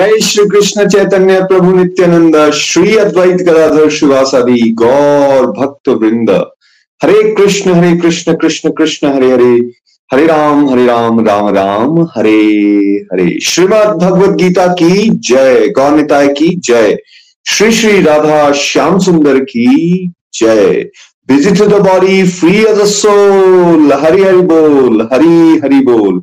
जय श्री कृष्ण चैतन्य प्रभु नित्यानंद, श्री अद्वैत गदाधर शिवासादि गौर भक्त वृंद हरे कृष्ण हरे कृष्ण कृष्ण कृष्ण, हरे हरे। हरे राम हरे राम राम राम, हरे हरे। श्रीमद भगवत गीता की जय गौनिताय की जय। श्री श्री राधा श्याम सुंदर की जय। Busy the body free as a soul Hari Hari बोल, हरि हरि बोल।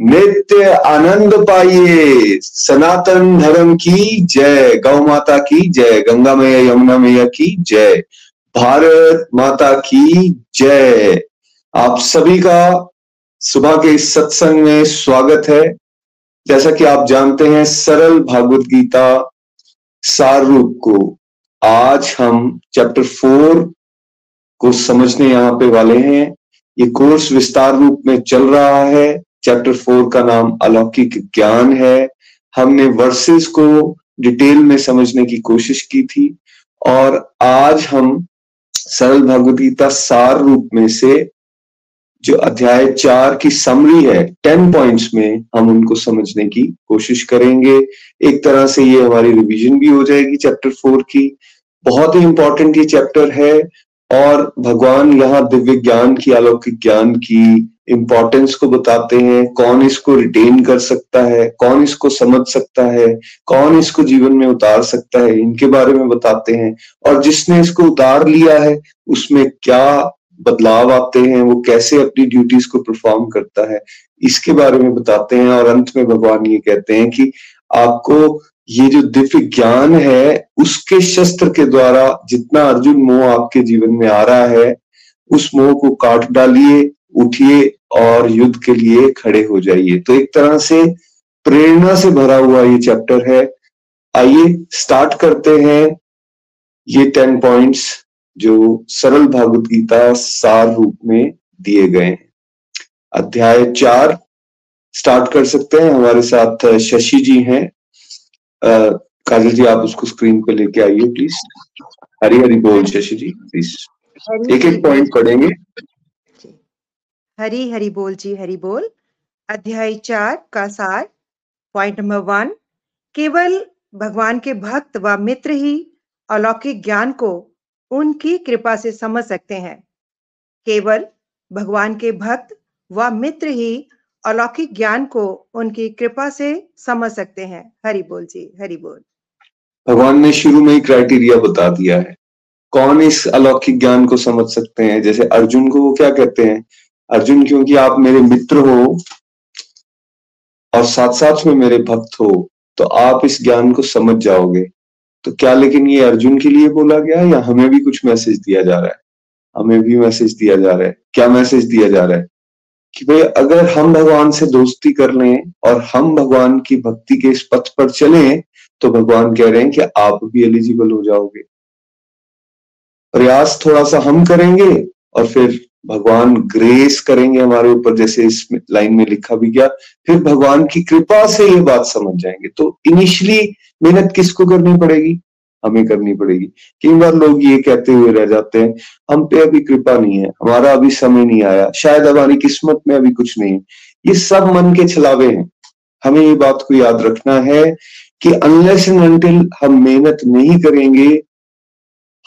नित्य आनंद पाइए। सनातन धर्म की जय। गौ माता की जय। गंगा मैया यमुना मैया की जय। भारत माता की जय। आप सभी का सुबह के इस सत्संग में स्वागत है। जैसा कि आप जानते हैं, सरल भागवत गीता सार रूप को आज हम चैप्टर फोर को समझने यहाँ पे वाले हैं। ये कोर्स विस्तार रूप में चल रहा है। चैप्टर फोर का नाम अलौकिक ज्ञान है। हमने वर्सेस को डिटेल में समझने की कोशिश की थी और आज हम सरल भगवदगीता सार रूप में से जो अध्याय चार की समरी है टेन पॉइंट्स में हम उनको समझने की कोशिश करेंगे। एक तरह से ये हमारी रिवीजन भी हो जाएगी चैप्टर फोर की। बहुत ही इंपॉर्टेंट ये चैप्टर है और भगवान यहाँ दिव्य ज्ञान की, अलौकिक ज्ञान की इंपॉर्टेंस को बताते हैं, कौन इसको रिटेन कर सकता है, कौन इसको समझ सकता है, कौन इसको जीवन में उतार सकता है, इनके बारे में बताते हैं। और जिसने इसको उतार लिया है, उसमें क्या बदलाव आते हैं, वो कैसे अपनी ड्यूटीज़ को परफॉर्म करता है, इसके बारे में बताते हैं। और अंत में भगवान ये कहते हैं कि आपको ये जो दिव्य ज्ञान है, उसके शस्त्र के द्वारा जितना अर्जुन मोह आपके जीवन में आ रहा है, उस मोह को काट डालिए उठिए और युद्ध के लिए खड़े हो जाइए। तो एक तरह से प्रेरणा से भरा हुआ ये चैप्टर है। आइए स्टार्ट करते हैं ये टेन पॉइंट्स जो सरल भागवत गीता सार रूप में दिए गए हैं। अध्याय चार स्टार्ट कर सकते हैं। हमारे साथ शशि जी हैं। काजल जी आप उसको स्क्रीन पे लेके आइए प्लीज़ हरी हरी बोल शशि जी प्लीज़ एक एक पॉइंट पढ़ेंगे। हरी हरी बोल, जी हरी बोल। अध्याय चार का सार पॉइंट नंबर वन केवल भगवान के भक्त व मित्र ही अलौकिक ज्ञान को उनकी कृपा से समझ सकते हैं। केवल भगवान के भक्त व मित्र ही अलौकिक ज्ञान को उनकी कृपा से समझ सकते हैं। हरि बोल, जी हरि बोल। भगवान ने शुरू में ही क्राइटेरिया बता दिया है। कौन इस अलौकिक ज्ञान को समझ सकते हैं? जैसे अर्जुन को वो क्या कहते हैं? अर्जुन, क्योंकि आप मेरे मित्र हो और साथ साथ में मेरे भक्त हो तो आप इस ज्ञान को समझ जाओगे। तो क्या लेकिन ये अर्जुन के लिए बोला गया या हमें भी कुछ मैसेज दिया जा रहा है? हमें भी मैसेज दिया जा रहा है। क्या मैसेज दिया जा रहा है? कि भाई, अगर हम भगवान से दोस्ती कर लें और हम भगवान की भक्ति के इस पथ पर चलें तो भगवान कह रहे हैं कि आप भी एलिजिबल हो जाओगे। प्रयास थोड़ा सा हम करेंगे और फिर भगवान ग्रेस करेंगे हमारे ऊपर, जैसे इस लाइन में लिखा भी गया, फिर भगवान की कृपा से ये बात समझ जाएँगे। तो इनिशियली मेहनत किसको करनी पड़ेगी? हमें करनी पड़ेगी। कई बार लोग ये कहते हुए रह जाते हैं, हम पे अभी कृपा नहीं है, हमारा अभी समय नहीं आया, शायद हमारी किस्मत में अभी कुछ नहीं है। ये सब मन के छलावे हैं। हमें ये बात को याद रखना है कि अनलेस एंड अनटिल हम मेहनत नहीं करेंगे,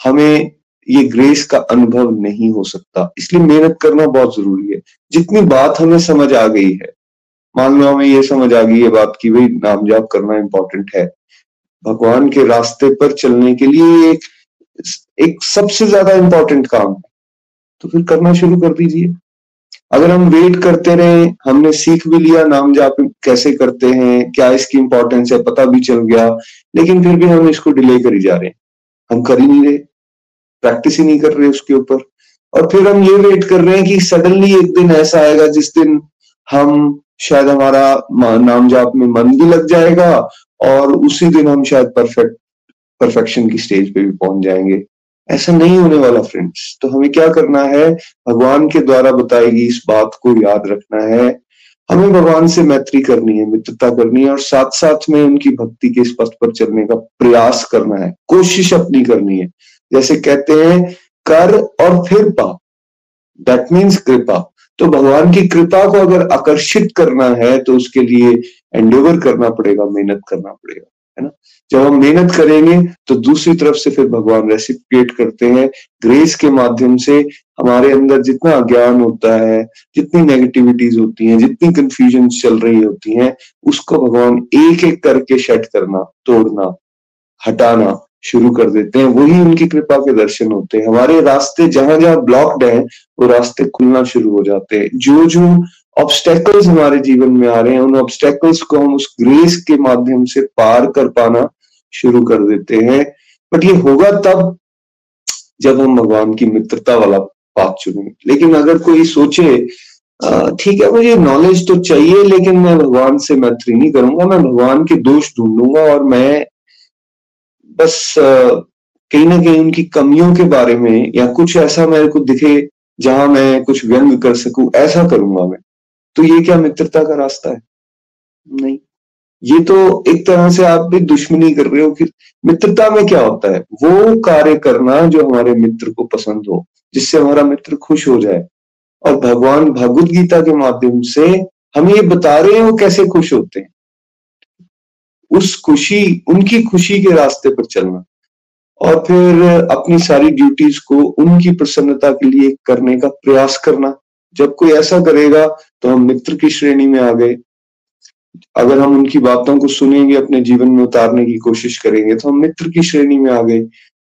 हमें ये ग्रेस का अनुभव नहीं हो सकता। इसलिए मेहनत करना बहुत ज़रूरी है। जितनी बात हमें समझ आ गई है, मान लो हमें ये समझ आ गई है बात की भाई नाम जाप करना इंपॉर्टेंट है। भगवान के रास्ते पर चलने के लिए एक एक सबसे ज़्यादा इंपॉर्टेंट काम है। तो फिर करना शुरू कर दीजिए। अगर हम वेट करते रहे, हमने सीख भी लिया नाम जाप कैसे करते हैं, क्या इसकी इंपॉर्टेंस है, पता भी चल गया, लेकिन फिर भी हम इसको डिले करी जा रहे हैं। हम कर ही नहीं रहे। प्रैक्टिस ही नहीं कर रहे उसके ऊपर। और फिर हम ये वेट कर रहे हैं कि सडनली एक दिन ऐसा आएगा जिस दिन हम शायद हमारा नाम जाप में मन भी लग जाएगा और उसी दिन हम शायद परफेक्ट परफेक्शन की स्टेज पे भी पहुँच जाएँगे। ऐसा नहीं होने वाला फ्रेंड्स तो हमें क्या करना है? भगवान के द्वारा बताएगी इस बात को याद रखना है। हमें भगवान से मैत्री करनी है, मित्रता करनी है और साथ साथ में उनकी भक्ति के इस पथ पर चलने का प्रयास करना है। कोशिश अपनी करनी है। जैसे कहते हैं, कर और फिर पा दैट मीन्स कृपा। तो भगवान की कृपा को अगर आकर्षित करना है तो उसके लिए एंडेवर करना पड़ेगा, मेहनत करना पड़ेगा, है ना? जब हम मेहनत करेंगे तो दूसरी तरफ़ से फिर भगवान रेसिपिएट करते हैं। ग्रेस के माध्यम से हमारे अंदर जितना अज्ञान होता है, जितनी नेगेटिविटीज होती हैं, जितनी कंफ्यूजन चल रही होती हैं, उसको भगवान एक एक करके शेड करना, तोड़ना, हटाना शुरू कर देते हैं। वही उनकी कृपा के दर्शन होते हैं। हमारे रास्ते, जहाँ जहाँ ब्लॉक्ड हैं, वो रास्ते खुलना शुरू हो जाते हैं। जो जो ऑब्स्टेकल्स हमारे जीवन में आ रहे हैं, उन ऑब्स्टेकल्स को हम उस ग्रेस के माध्यम से पार कर पाना शुरू कर देते हैं। बट ये होगा तब जब हम भगवान की मित्रता वाला बात चुनेंगे लेकिन अगर कोई सोचे ठीक है, मुझे नॉलेज तो चाहिए, लेकिन मैं भगवान से मैत्री नहीं करूँगा, मैं भगवान के दोष ढूंढूँगा और मैं बस कहीं ना कहीं उनकी कमियों के बारे में या कुछ ऐसा मेरे को दिखे जहाँ मैं कुछ व्यंग कर सकूँ, ऐसा करूँगा मैं। तो ये क्या मित्रता का रास्ता है? नहीं। ये तो एक तरह से आप भी दुश्मनी कर रहे हो कि मित्रता में क्या होता है? वो कार्य करना जो हमारे मित्र को पसंद हो, जिससे हमारा मित्र खुश हो जाए। और भगवान भगवत गीता के माध्यम से हमें ये बता रहे हैं वो कैसे खुश होते हैं। उस खुशी, उनकी खुशी के रास्ते पर चलना और फिर अपनी सारी ड्यूटीज़ को उनकी प्रसन्नता के लिए करने का प्रयास करना। जब कोई ऐसा करेगा तो हम मित्र की श्रेणी में आ गए। अगर हम उनकी बातों को सुनेंगे, अपने जीवन में उतारने की कोशिश करेंगे तो हम मित्र की श्रेणी में आ गए।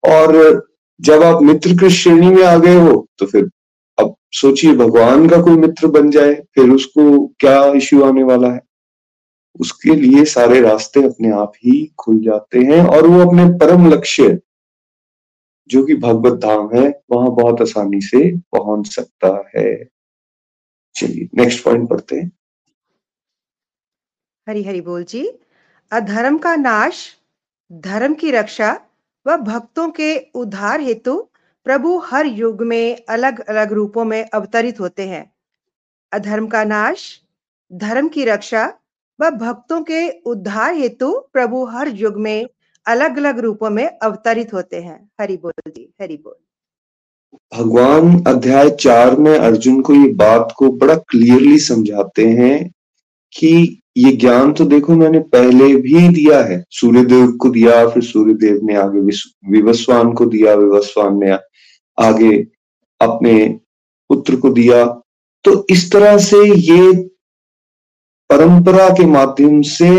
और जब आप मित्र की श्रेणी में आ गए हो तो फिर अब सोचिए, भगवान का कोई मित्र बन जाए, फिर उसको क्या इश्यू आने वाला है? उसके लिए सारे रास्ते अपने आप ही खुल जाते हैं और वो अपने परम लक्ष्य, जो कि भगवत धाम है, वहाँ बहुत आसानी से पहुँच सकता है। चलिए नेक्स्ट पॉइंट पढ़ते हैं। हरि हरि बोल जी। अधर्म का नाश, धर्म की रक्षा व भक्तों के उद्धार हेतु प्रभु हर युग में अलग अलग रूपों में अवतरित होते हैं। अधर्म का नाश, धर्म की रक्षा व भक्तों के उद्धार हेतु प्रभु हर युग में अलग अलग रूपों में अवतरित होते हैं। हरि बोल जी, हरि बोल। भगवान अध्याय चार में अर्जुन को ये बात को बड़ा क्लियरली समझाते हैं कि ये ज्ञान तो देखो मैंने पहले भी दिया है। सूर्यदेव को दिया, फिर सूर्यदेव ने आगे विवस्वान को दिया, विवस्वान ने आगे अपने पुत्र को दिया। तो इस तरह से ये परंपरा के माध्यम से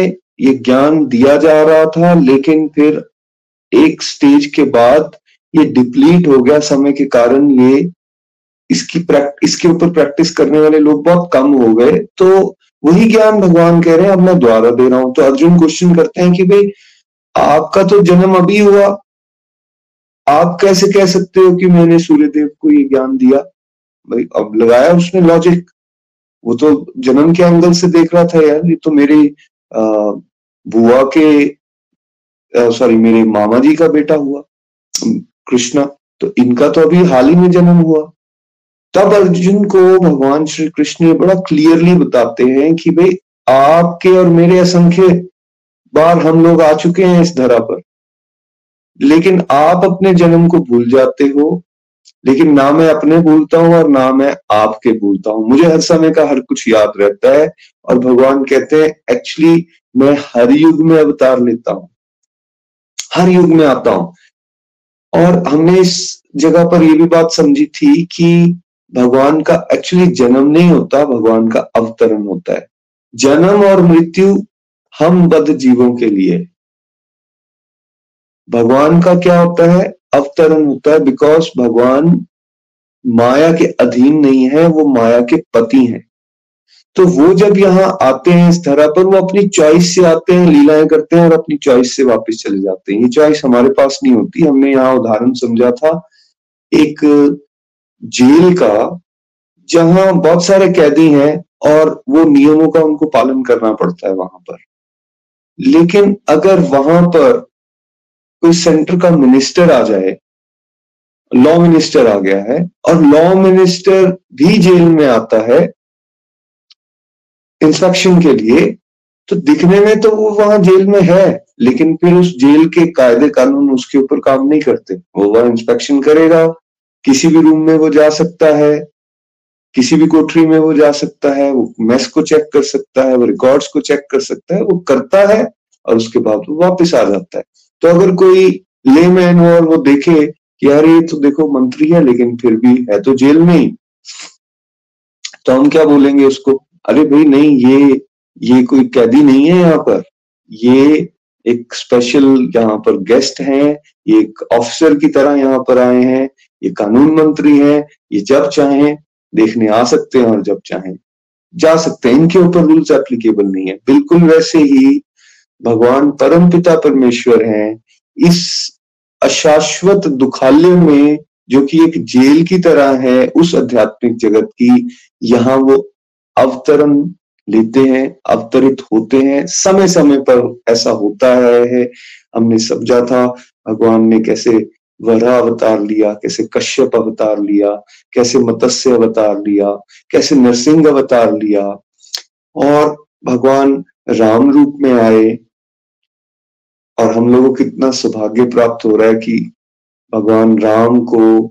ये ज्ञान दिया जा रहा था, लेकिन फिर एक स्टेज के बाद ये डिप्लीट हो गया समय के कारण, ये इसकी प्रैक्टिस इसके ऊपर प्रैक्टिस करने वाले लोग बहुत कम हो गए। तो वही ज्ञान भगवान कह रहे हैं, अब मैं द्वारा दे रहा हूँ। तो अर्जुन क्वेश्चन करते हैं कि भाई, आपका तो जन्म अभी हुआ। आप कैसे कह सकते हो कि मैंने सूर्यदेव को ये ज्ञान दिया? भाई, अब लगाया उसने लॉजिक वो तो जन्म के एंगल से देख रहा था यार, ये तो मेरी बुआ के सॉरी मेरे मामा जी का बेटा हुआ, कृष्णा तो इनका तो अभी हाल ही में जन्म हुआ। तब अर्जुन को भगवान श्री कृष्ण बड़ा क्लियरली बताते हैं कि भाई, आपके और मेरे असंख्य बार हम लोग आ चुके हैं इस धरा पर। लेकिन आप अपने जन्म को भूल जाते हो लेकिन ना मैं अपने भूलता हूँ और ना मैं आपके भूलता हूँ। मुझे हर समय का हर कुछ याद रहता है और भगवान कहते हैं एक्चुअली मैं हर युग में अवतार लेता हूँ। हर युग में आता हूँ। और हमने इस जगह पर यह भी बात समझी थी कि भगवान का एक्चुअली जन्म नहीं होता, भगवान का अवतरण होता है। जन्म और मृत्यु हम बद जीवों के लिए। भगवान का क्या होता है? अवतरण होता है बिकॉज़ भगवान माया के अधीन नहीं है, वो माया के पति हैं। तो वो जब यहाँ आते हैं इस धरा पर, वो अपनी चॉइस से आते हैं, लीलाएँ करते हैं और अपनी चॉइस से वापस चले जाते हैं। ये चॉइस हमारे पास नहीं होती। हमने यहाँ उदाहरण समझा था एक जेल का, जहाँ बहुत सारे कैदी हैं और वो नियमों का उनको पालन करना पड़ता है वहाँ पर। लेकिन अगर वहाँ पर कोई सेंटर का मिनिस्टर आ जाए, लॉ मिनिस्टर आ गया है, और लॉ मिनिस्टर भी जेल में आता है इंस्पेक्शन के लिए तो दिखने में तो वो वहाँ जेल में है, लेकिन फिर उस जेल के कायदे कानून उसके ऊपर काम नहीं करते। वो वह इंस्पेक्शन करेगा, किसी भी रूम में वो जा सकता है, किसी भी कोठरी में वो जा सकता है, वो मेस को चेक कर सकता है, वो रिकॉर्ड्स को चेक कर सकता है, वो करता है, और उसके बाद वो वापस आ जाता है। तो अगर कोई ले मैन हो और वो देखे कि यार ये तो देखो मंत्री है, लेकिन फिर भी है तो जेल में ही। तो हम क्या बोलेंगे उसको? अरे भाई नहीं, ये ये कोई कैदी नहीं है यहाँ पर। ये एक स्पेशल यहाँ पर गेस्ट हैं, ये एक ऑफिसर की तरह यहाँ पर आए हैं, ये कानून मंत्री हैं, ये जब चाहें देखने आ सकते हैं और जब चाहें जा सकते हैं। इनके ऊपर रूल्स एप्लीकेबल नहीं है। बिल्कुल वैसे ही भगवान परम पिता परमेश्वर हैं, इस अशाश्वत दुखालय में जो कि एक जेल की तरह है, उस आध्यात्मिक जगत की, यहाँ वो अवतरण लेते हैं, अवतरित होते हैं। समय समय पर ऐसा होता है। हमने समझा था, भगवान ने कैसे वरा अवतार लिया, कैसे कश्यप अवतार लिया, कैसे मत्स्य अवतार लिया, कैसे नरसिंह अवतार लिया। और भगवान राम रूप में आए और हम लोगों को कितना सौभाग्य प्राप्त हो रहा है कि भगवान राम को,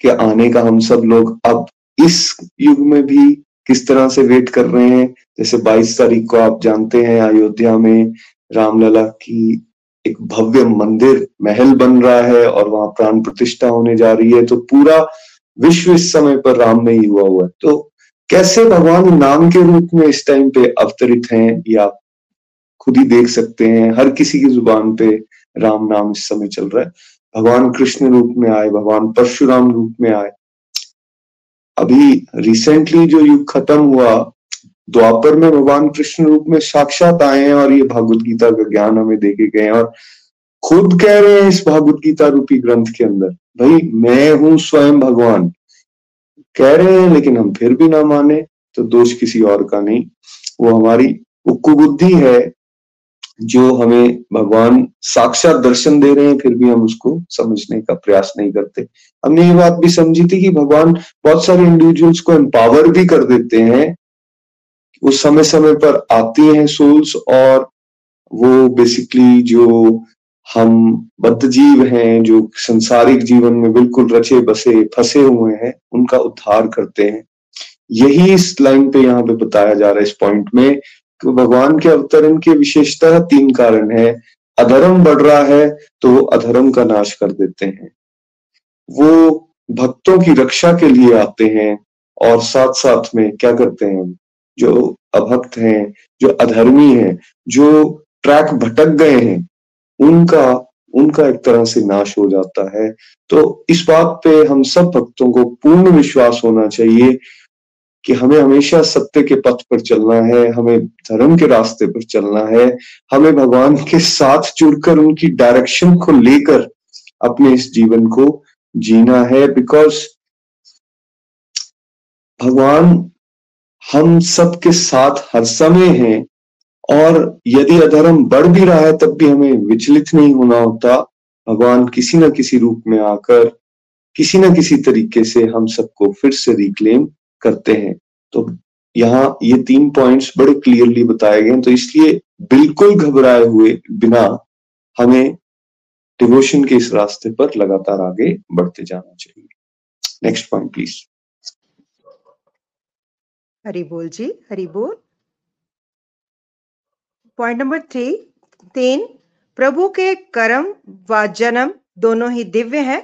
के आने का हम सब लोग अब इस युग में भी किस तरह से वेट कर रहे हैं? जैसे 22 तारीख को आप जानते हैं, अयोध्या में रामलला की एक भव्य मंदिर, महल बन रहा है और वहाँ प्राण प्रतिष्ठा होने जा रही है। तो पूरा विश्व इस समय पर राम में ही हुआ हुआ है। तो कैसे भगवान नाम के रूप में इस टाइम पे अवतरित हैं, ये आप खुद ही देख सकते हैं, हर किसी की ज़ुबान पे राम नाम इस समय चल रहा है। भगवान कृष्ण रूप में आए, भगवान परशुराम रूप में आए। अभी रिसेंटली जो युग खत्म हुआ, द्वापर में भगवान कृष्ण रूप में साक्षात आए हैं और ये भागवत गीता का ज्ञान हमें देके गए हैं और खुद कह रहे हैं इस भागवत गीता रूपी ग्रंथ के अंदर, भाई, मैं हूँ स्वयं भगवान। कह रहे हैं, लेकिन हम फिर भी ना माने तो दोष किसी और का नहीं। वो हमारी वो कुबुद्धि है जो हमें भगवान साक्षात दर्शन दे रहे हैं, फिर भी हम उसको समझने का प्रयास नहीं करते। हमने ये बात भी समझी थी कि भगवान बहुत सारे इंडिविजुअल्स को एम्पावर भी कर देते हैं वो समय समय पर आती हैं सोल्स और वो बेसिकली जो हम बद्ध जीव हैं, जो संसारिक जीवन में बिल्कुल रचे, बसे, फंसे हुए हैं, उनका उद्धार करते हैं। यही इस लाइन पे यहाँ पे बताया जा रहा है, इस पॉइंट में। कि भगवान के अवतरण की विशेषता तीन कारण है। अधर्म बढ़ रहा है तो वो अधर्म का नाश कर देते हैं। वो भक्तों की रक्षा के लिए आते हैं और साथ साथ में क्या करते हैं? जो अभक्त हैं, जो अधर्मी हैं, जो ट्रैक भटक गए हैं, उनका उनका एक तरह से नाश हो जाता है। तो इस बात पे हम सब भक्तों को पूर्ण विश्वास होना चाहिए कि हमें हमेशा सत्य के पथ पर चलना है, हमें धर्म के रास्ते पर चलना है, हमें भगवान के साथ जुड़कर उनकी डायरेक्शन को लेकर अपने इस जीवन को जीना है बिकॉज़ भगवान हम सबके साथ हर समय हैं और यदि अधर्म बढ़ भी रहा है, तब भी हमें विचलित नहीं होना होता। भगवान किसी ना किसी रूप में आकर, किसी ना किसी तरीके से हम सबको फिर से रिक्लेम करते हैं। तो यहाँ ये तीन पॉइंट्स बड़े क्लियरली बताए गए तो इसलिए बिल्कुल घबराए हुए बिना हमें डिवोशन के इस रास्ते पर लगातार आगे बढ़ते जाना चाहिए। नेक्स्ट पॉइंट प्लीज़ हरी बोल जी, हरी बोल। पॉइंट नंबर थ्री तीन, प्रभु के कर्म व जन्म दोनों ही दिव्य हैं।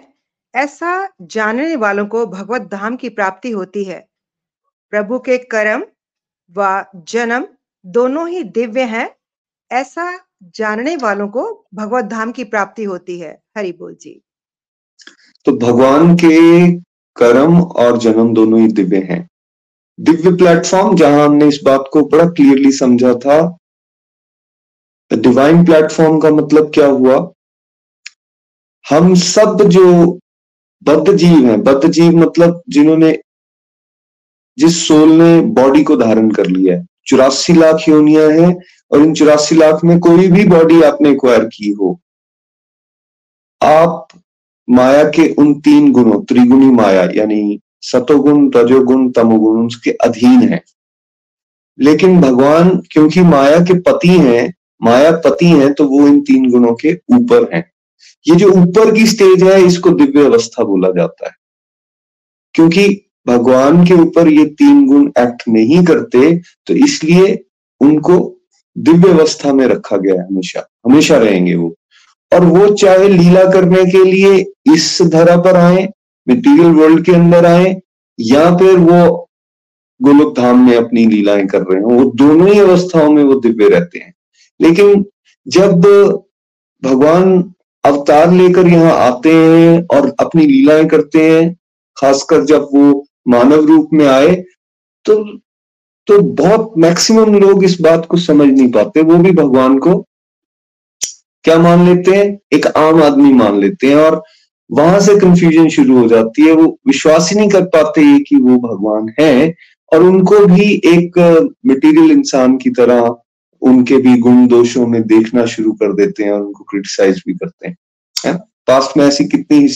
ऐसा जानने वालों को भगवत धाम की प्राप्ति होती है। प्रभु के कर्म व जन्म दोनों ही दिव्य हैं, ऐसा जानने वालों को भगवत धाम की प्राप्ति होती है। हरि बोल जी। तो भगवान के कर्म और जन्म दोनों ही दिव्य हैं। दिव्य प्लेटफॉर्म, जहाँ हमने इस बात को बड़ा क्लियरली समझा था डिवाइन प्लेटफॉर्म का मतलब क्या हुआ? हम सब जो बद्ध जीव हैं बद्ध जीव मतलब जिन्होंने जिस सोल ने बॉडी को धारण कर लिया है। चौरासी लाख योनिया है और इन चौरासी लाख में कोई भी बॉडी आपने एक्वायर की हो। आप माया के उन तीन गुणों, त्रिगुणी माया, यानी सतोगुण, रजोगुण, तमोगुण, उसके अधीन है। लेकिन भगवान, क्योंकि माया के पति हैं, माया पति हैं तो वो इन तीन गुणों के ऊपर हैं। ये जो ऊपर की स्टेज है, इसको दिव्य अवस्था बोला जाता है। क्योंकि भगवान के ऊपर ये तीन गुण एक्ट नहीं करते तो इसलिए उनको दिव्य अवस्था में रखा गया है हमेशा हमेशा रहेंगे वो। और वो चाहे लीला करने के लिए इस धरा पर आए मटीरियल वर्ल्ड के अंदर आए, या फिर वो गोलोक धाम में अपनी लीलाएँ कर रहे हो, वो दोनों ही अवस्थाओं में वो दिव्य रहते हैं। लेकिन जब भगवान अवतार लेकर यहाँ आते हैं और अपनी लीलाएँ करते हैं, खासकर जब वो मानव रूप में आए तो तो बहुत मैक्सिमम लोग इस बात को समझ नहीं पाते। वो भी भगवान को क्या मान लेते हैं? एक आम आदमी मान लेते हैं और वहाँ से कंफ्यूजन शुरू हो जाती है। वो विश्वास ही नहीं कर पाते ये कि वो भगवान है और उनको भी एक मटेरियल इंसान की तरह उनके भी गुण दोषों में देखना शुरू कर देते हैं और उनको क्रिटिसाइज भी करते हैं। है? पास्ट में ऐसी कितनी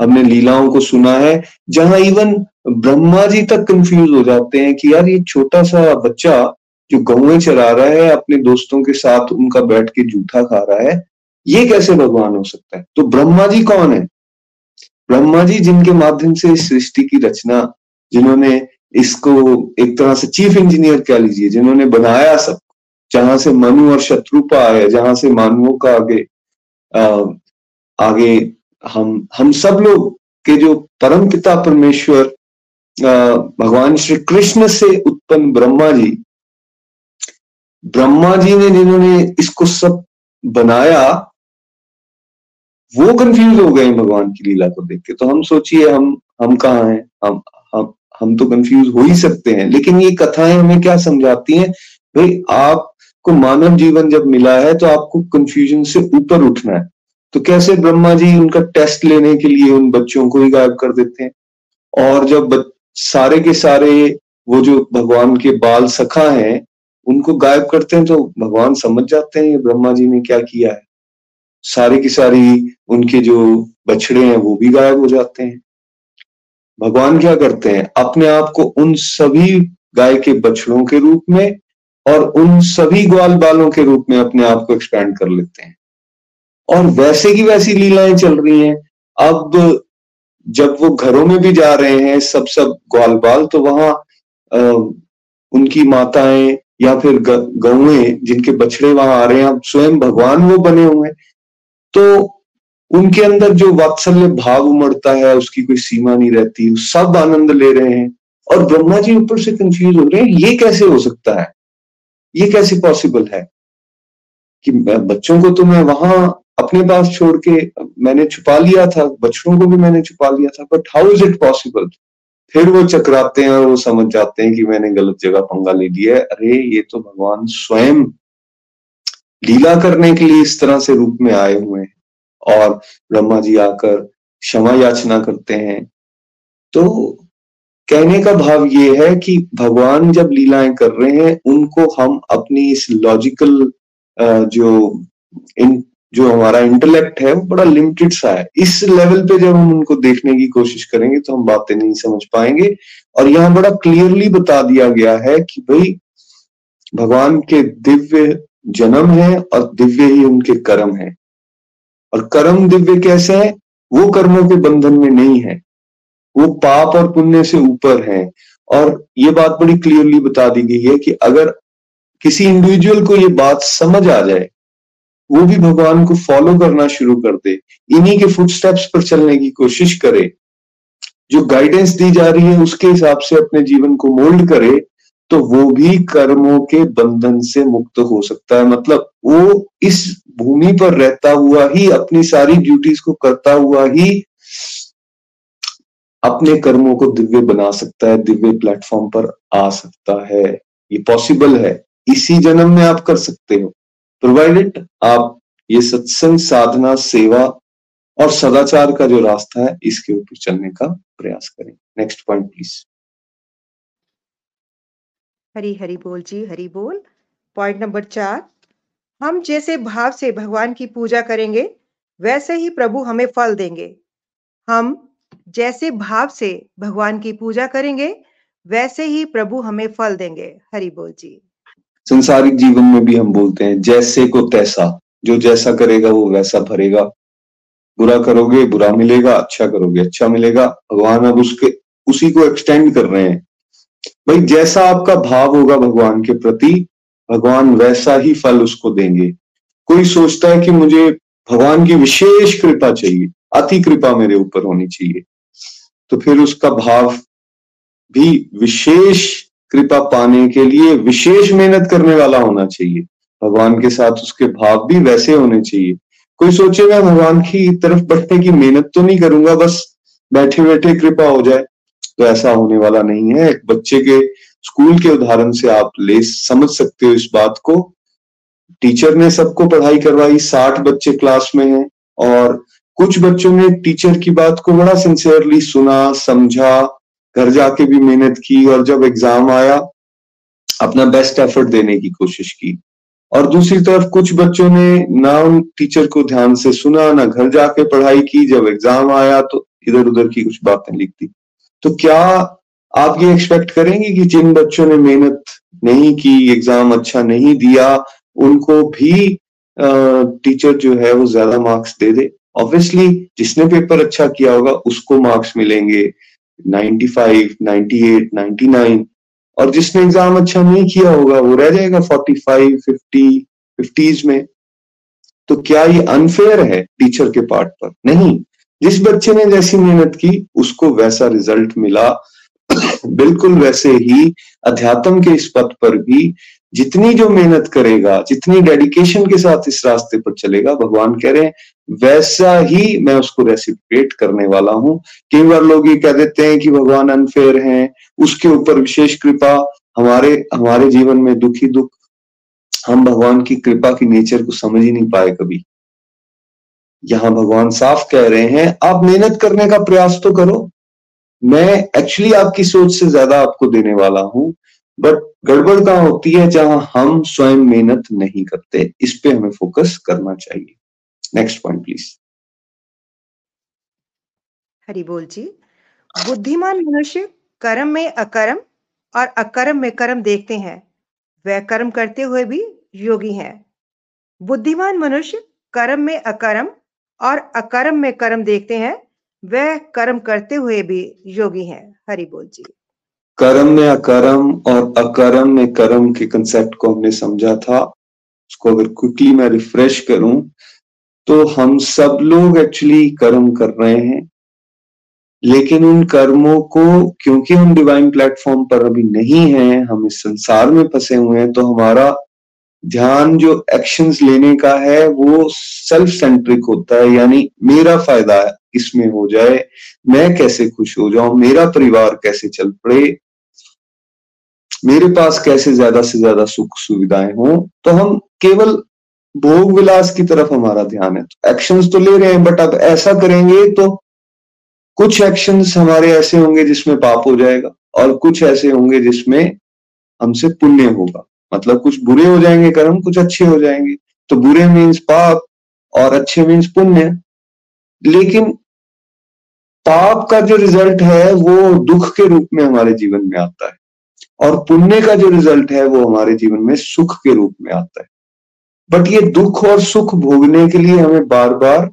हमने लीलाओं को सुना है जहाँ इवन ब्रह्मा जी तक कंफ्यूज हो जाते हैं कि यार ये छोटा सा बच्चा जो गौए चरा रहा है अपने दोस्तों के साथ उनका बैठ के जूठा खा रहा है ये कैसे भगवान हो सकता है? तो ब्रह्मा जी कौन है? ब्रह्मा जी जिनके माध्यम से इस सृष्टि की रचना जिन्होंने इसको एक तरह से चीफ इंजीनियर कह लीजिए जिन्होंने बनाया सब जहाँ से मनु और शत्रुपा आए जहाँ से मानवों का आगे आ, आगे हम हम सब लोग के जो परम पिता परमेश्वर भगवान श्री कृष्ण से उत्पन्न ब्रह्मा जी ब्रह्मा जी ने जिन्होंने इसको सब बनाया, वो कंफ्यूज हो गए भगवान की लीला को देख के। तो हम सोचिए, हम हम कहा हैं? हम हम हम तो कंफ्यूज हो ही सकते हैं। लेकिन ये कथाएँ हमें क्या समझाती हैं? भाई, आपको मानव जीवन जब मिला है तो आपको कंफ्यूजन से ऊपर उठना है। तो कैसे ब्रह्मा जी उनका टेस्ट लेने के लिए उन बच्चों को ही गायब कर देते हैं? और जब सारे के सारे वो जो भगवान के बाल सखा हैं, उनको गायब करते हैं तो भगवान समझ जाते हैं ये ब्रह्मा जी ने क्या किया है। सारे की सारी उनके जो बछड़े हैं वो भी गायब हो जाते हैं। भगवान क्या करते हैं? अपने आप को उन सभी गाय के बछड़ों के रूप में और उन सभी ग्वाल बालों के रूप में अपने आप को एक्सपैंड कर लेते हैं। और वैसे की वैसी लीलाएँ चल रही हैं। अब जब वो घरों में भी जा रहे हैं सब सब ग्वाल बाल तो वहाँ आ, उनकी माताएँ या फिर गौए जिनके बछड़े वहाँ आ रहे हैं अब स्वयं भगवान वो बने हुए हैं। तो उनके अंदर जो वात्सल्य भाव उमड़ता है उसकी कोई सीमा नहीं रहती सब आनंद ले रहे हैं। और ब्रह्मा जी ऊपर से कंफ्यूज हो रहे हैं ये कैसे हो सकता है? ये कैसे पॉसिबल है? कि बच्चों को तो मैं वहाँ अपने पास छोड़ के मैंने छुपा लिया था बच्चों को भी मैंने छुपा लिया था but how is it possible फिर वो चकराते हैं और वो समझ जाते हैं कि मैंने गलत जगह पंगा ले लिया है। अरे, ये तो भगवान स्वयं लीला करने के लिए इस तरह से रूप में आए हुए हैं और ब्रह्मा जी आकर क्षमा याचना करते हैं। तो कहने का भाव ये है कि भगवान जब लीलाएँ कर रहे हैं, उनको हम अपनी इस लॉजिकल जो इन जो हमारा इंटेलेक्ट है, वो बड़ा लिमिटेड सा है। इस लेवल पे जब हम उनको देखने की कोशिश करेंगे तो हम बातें नहीं समझ पाएँगे। और यहाँ बड़ा क्लियरली बता दिया गया है कि भाई, भगवान के दिव्य जन्म है और दिव्य ही उनके कर्म है। और कर्म दिव्य कैसे है? वो कर्मों के बंधन में नहीं है। वो पाप और पुण्य से ऊपर है। और ये बात बड़ी क्लियरली बता दी गई है कि अगर किसी इंडिविजुअल को ये बात समझ आ जाए वो भी भगवान को फॉलो करना शुरू कर दे। इन्हीं के फुटस्टेप्स पर चलने की कोशिश करे। जो गाइडेंस दी जा रही है, उसके हिसाब से अपने जीवन को मोल्ड करे तो वो भी कर्मों के बंधन से मुक्त हो सकता है। मतलब वो इस भूमि पर रहता हुआ ही, अपनी सारी ड्यूटीज़ को करता हुआ ही अपने कर्मों को दिव्य बना सकता है, दिव्य प्लेटफॉर्म पर आ सकता है। ये पॉसिबल है। इसी जन्म में आप कर सकते हो। प्रोवाइडेड आप ये सत्संग, साधना, सेवा और सदाचार का जो रास्ता है, इसके ऊपर चलने का प्रयास करें। Next point please Hari Hari बोल जी, हरी बोल। पॉइंट नंबर चार, हम जैसे भाव से भगवान की पूजा करेंगे, वैसे ही प्रभु हमें फल देंगे। हम जैसे भाव से भगवान की पूजा करेंगे, वैसे ही प्रभु हमें फल देंगे। हरि बोल जी। संसारिक जीवन में भी हम बोलते हैं, जैसे को तैसा, जो जैसा करेगा वो वैसा भरेगा। बुरा करोगे, बुरा मिलेगा अच्छा करोगे अच्छा मिलेगा, भगवान अब उसके, उसी को एक्सटेंड कर रहे हैं। भाई, जैसा आपका भाव होगा भगवान के प्रति, भगवान वैसा ही फल उसको देंगे। कोई सोचता है कि मुझे भगवान की विशेष कृपा चाहिए, अति कृपा मेरे ऊपर होनी चाहिए तो फिर उसका भाव भी विशेष कृपा पाने के लिए विशेष मेहनत करने वाला होना चाहिए। भगवान के साथ उसके भाव भी वैसे होने चाहिए। कोई सोचे मैं भगवान की तरफ़ बढ़ने की मेहनत तो नहीं करूँगा, बस बैठे बैठे कृपा हो जाए। तो ऐसा होने वाला नहीं है। एक बच्चे के स्कूल के उदाहरण से आप ले समझ सकते हो इस बात को। टीचर ने सबको पढ़ाई करवाई, साठ बच्चे क्लास में हैं और कुछ बच्चों ने टीचर की बात को बड़ा सिंसियरली सुना, समझा घर जाके भी मेहनत की और जब एग्ज़ाम आया, अपना बेस्ट एफर्ट देने की कोशिश की। और दूसरी तरफ़ कुछ बच्चों ने ना उन टीचर को ध्यान से सुना, ना घर जाके पढ़ाई की। जब एग्ज़ाम आया तो इधर उधर की कुछ बातें लिख दी। तो क्या आप ये एक्सपेक्ट करेंगे कि जिन बच्चों ने मेहनत नहीं की एग्ज़ाम अच्छा नहीं दिया, उनको भी टीचर जो है वो ज़्यादा मार्क्स दे दे? ऑब्वियसली जिसने पेपर अच्छा किया होगा, उसको मार्क्स मिलेंगे। 95, 98, 99 और जिसने एग्ज़ाम अच्छा नहीं किया होगा वो रह जाएगा 45, 50, 50s में। तो क्या ये अनफेयर है टीचर के पार्ट पर? नहीं। जिस बच्चे ने जैसी मेहनत की उसको वैसा रिज़ल्ट मिला। बिल्कुल वैसे ही अध्यात्म के इस पथ पर भी जितनी जो मेहनत करेगा, जितनी डेडिकेशन के साथ इस रास्ते पर चलेगा, भगवान कह रहे हैं, वैसा ही मैं उसको रेसिप्रेट करने वाला हूँ। कई बार लोग ये कह देते हैं कि भगवान अनफेयर हैं, उसके ऊपर विशेष कृपा, हमारे हमारे जीवन में दुखी दुख, हम भगवान की कृपा की नेचर को समझ ही नहीं पाए कभी। यहाँ भगवान साफ़ कह रहे हैं, आप मेहनत करने का प्रयास तो करो। मैं एक्चुअली आपकी सोच से ज़्यादा आपको देने वाला हूँ। बट गड़बड़ कहाँ होती है जहाँ हम स्वयं मेहनत नहीं करते? इस पे हमें फोकस करना चाहिए। नेक्स्ट पॉइंट प्लीज़ हरि बोल जी। बुद्धिमान मनुष्य कर्म में अकर्म और अकर्म में कर्म देखते हैं। वह कर्म करते हुए भी योगी हैं। बुद्धिमान मनुष्य कर्म में अकर्म और अकर्म में कर्म देखते हैं। वह कर्म करते हुए भी योगी हैं। हरि बोल जी। कर्म में अकर्म और अकर्म में कर्म के कंसेप्ट को हमने समझा था, उसको अगर क्विकली मैं रिफ्रेश करूँ तो हम सब लोग एक्चुअली कर्म कर रहे हैं। लेकिन उन कर्मों को, क्योंकि हम डिवाइन प्लेटफॉर्म पर अभी नहीं हैं, हम इस संसार में फंसे हुए हैं तो हमारा ध्यान जो एक्शंस लेने का है, वो सेल्फ सेंट्रिक होता है, यानी मेरा फ़ायदा इसमें हो जाए, मैं कैसे खुश हो जाऊँ, मेरा परिवार कैसे चल पड़े मेरे पास कैसे ज़्यादा से ज़्यादा सुख सुविधाएँ हो? तो हम केवल भोग विलास की तरफ़ हमारा ध्यान है। तो एक्शंस तो ले रहे हैं बट अब ऐसा करेंगे तो कुछ एक्शंस हमारे ऐसे होंगे जिसमें पाप हो जाएगा और कुछ ऐसे होंगे जिसमें हमसे पुण्य होगा। मतलब कुछ बुरे हो जाएँगे, कर्म कुछ अच्छे हो जाएँगे। तो बुरे मीन्स पाप और अच्छे मीन्स पुण्य। लेकिन पाप का जो रिज़ल्ट है, वो दुख के रूप में हमारे जीवन में आता है। और पुण्य का जो रिज़ल्ट है वो हमारे जीवन में सुख के रूप में आता है। बट ये दुख और सुख भोगने के लिए हमें बार बार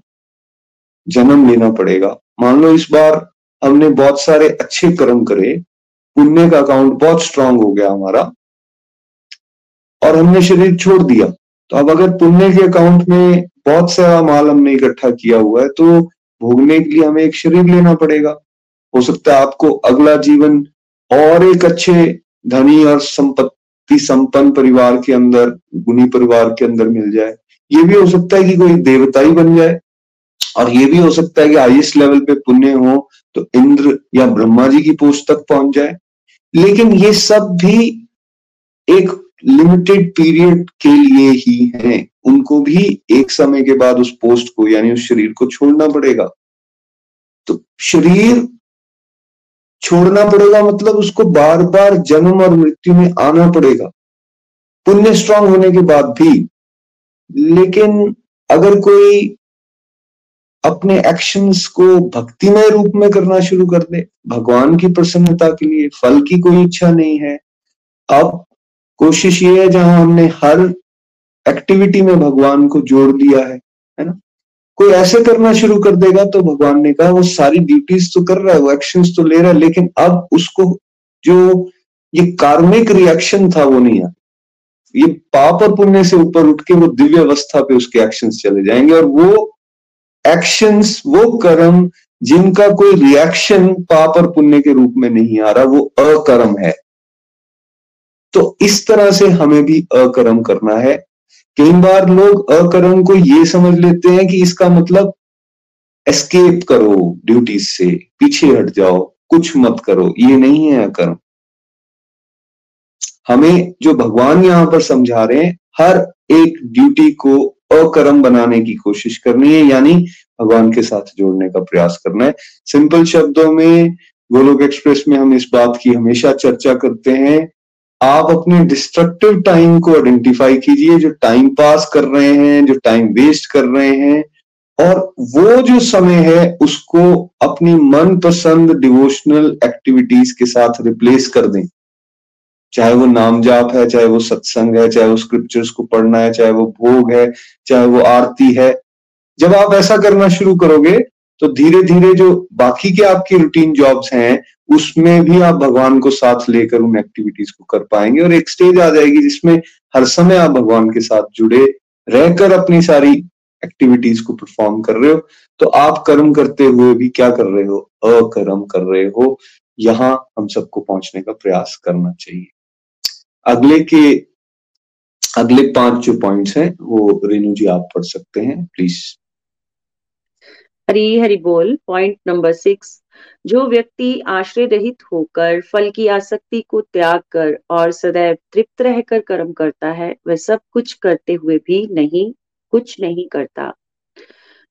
जन्म लेना पड़ेगा। मान लो इस बार हमने बहुत सारे अच्छे कर्म करे, पुण्य का अकाउंट बहुत स्ट्रांग हो गया हमारा, और हमने शरीर छोड़ दिया तो अब अगर पुण्य के अकाउंट में बहुत सारा माल हमने इकट्ठा किया हुआ है तो भोगने के लिए हमें एक शरीर लेना पड़ेगा। हो सकता है आपको अगला जीवन और एक अच्छे धनी और संपत्ति संपन्न परिवार के अंदर गुणी परिवार के अंदर मिल जाए। ये भी हो सकता है कि कोई देवता ही बन जाए। और ये भी हो सकता है कि हाइएस्ट लेवल पे पुण्य हो तो इंद्र या ब्रह्मा जी की पोस्ट तक पहुँच जाए। लेकिन ये सब भी एक लिमिटेड पीरियड के लिए ही है। उनको भी एक समय के बाद उस पोस्ट को, यानी उस शरीर को छोड़ना पड़ेगा। तो शरीर छोड़ना पड़ेगा मतलब उसको बार बार जन्म और मृत्यु में आना पड़ेगा। पुण्य स्ट्रांग होने के बाद भी। लेकिन अगर कोई अपने एक्शंस को भक्तिमय रूप में करना शुरू कर दे, भगवान की प्रसन्नता के लिए, फल की कोई इच्छा नहीं है, अब कोशिश ये है, जहाँ हमने हर एक्टिविटी में भगवान को जोड़ दिया है है ना? कोई ऐसे करना शुरू कर देगा तो भगवान ने कहा, वो सारी ड्यूटीज़ तो कर रहा है, वो एक्शन तो ले रहा है, लेकिन अब उसको जो ये कार्मिक रिएक्शन था वो नहीं आ ये पाप और पुण्य से ऊपर उठ के वो दिव्य अवस्था पे उसके एक्शंस चले जाएँगे और वो एक्शंस वो कर्म जिनका कोई रिएक्शन पाप और पुण्य के रूप में नहीं आ रहा, वो अकर्म है। तो इस तरह से हमें भी अकर्म करना है। कई बार लोग अकर्म को ये समझ लेते हैं कि इसका मतलब एस्केप करो ड्यूटी से, पीछे हट जाओ, कुछ मत करो, ये नहीं है अकर्म। हमें जो भगवान यहाँ पर समझा रहे हैं, हर एक ड्यूटी को अकर्म बनाने की कोशिश करनी है, यानी भगवान के साथ जोड़ने का प्रयास करना है। सिंपल शब्दों में, गोलोक एक्सप्रेस में हम इस बात की हमेशा चर्चा करते हैं आप अपने डिस्ट्रक्टिव टाइम को आइडेंटिफाई कीजिए, जो टाइम पास कर रहे हैं, जो टाइम वेस्ट कर रहे हैं, और वो जो समय है, उसको अपनी मनपसंद डिवोशनल एक्टिविटीज़ के साथ रिप्लेस कर दें। चाहे वो नाम जाप है, चाहे वो सत्संग है, चाहे वो स्क्रिप्चर्स को पढ़ना है, चाहे वो भोग है, चाहे वो आरती है। जब आप ऐसा करना शुरू करोगे तो धीरे धीरे जो बाकी के आपकी रूटीन जॉब्स हैं, उसमें भी आप भगवान को साथ लेकर उन एक्टिविटीज़ को कर पाएँगे और एक स्टेज आ जाएगी जिसमें हर समय आप भगवान के साथ जुड़े रहकर अपनी सारी एक्टिविटीज़ को परफॉर्म कर रहे हो। तो आप कर्म करते हुए भी क्या कर रहे हो? अकर्म कर रहे हो। यहाँ हम सबको पहुँचने का प्रयास करना चाहिए। अगले के, अगले पाँच जो पॉइंट्स हैं, वो रेणु जी आप पढ़ सकते हैं प्लीज़ हरी हरि बोल पॉइंट नंबर सिक्स जो व्यक्ति आश्रय रहित होकर फल की आसक्ति को त्याग कर और सदैव तृप्त रहकर कर्म करता है, वह सब कुछ करते हुए भी नहीं, कुछ नहीं करता।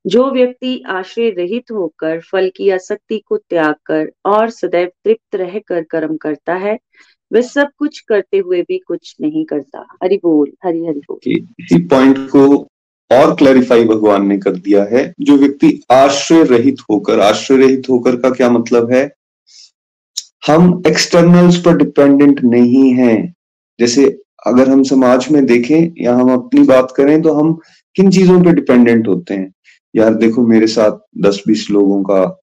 जो व्यक्ति आश्रय रहित होकर फल की आसक्ति को त्याग कर और सदैव तृप्त रहकर कर्म करता है, वह सब कुछ करते हुए भी कुछ नहीं करता। हरि बोल, हरि हरि बोल। पॉइंट को और क्लैरिफाई भगवान ने कर दिया है। जो व्यक्ति आश्रय रहित होकर, आश्रय रहित होकर का क्या मतलब है? हम एक्सटर्नल्स पर डिपेंडेंट नहीं हैं। जैसे अगर हम समाज में देखें या हम अपनी बात करें तो हम किन चीज़ों पे डिपेंडेंट होते हैं? यार देखो, मेरे साथ दस बीस लोगों का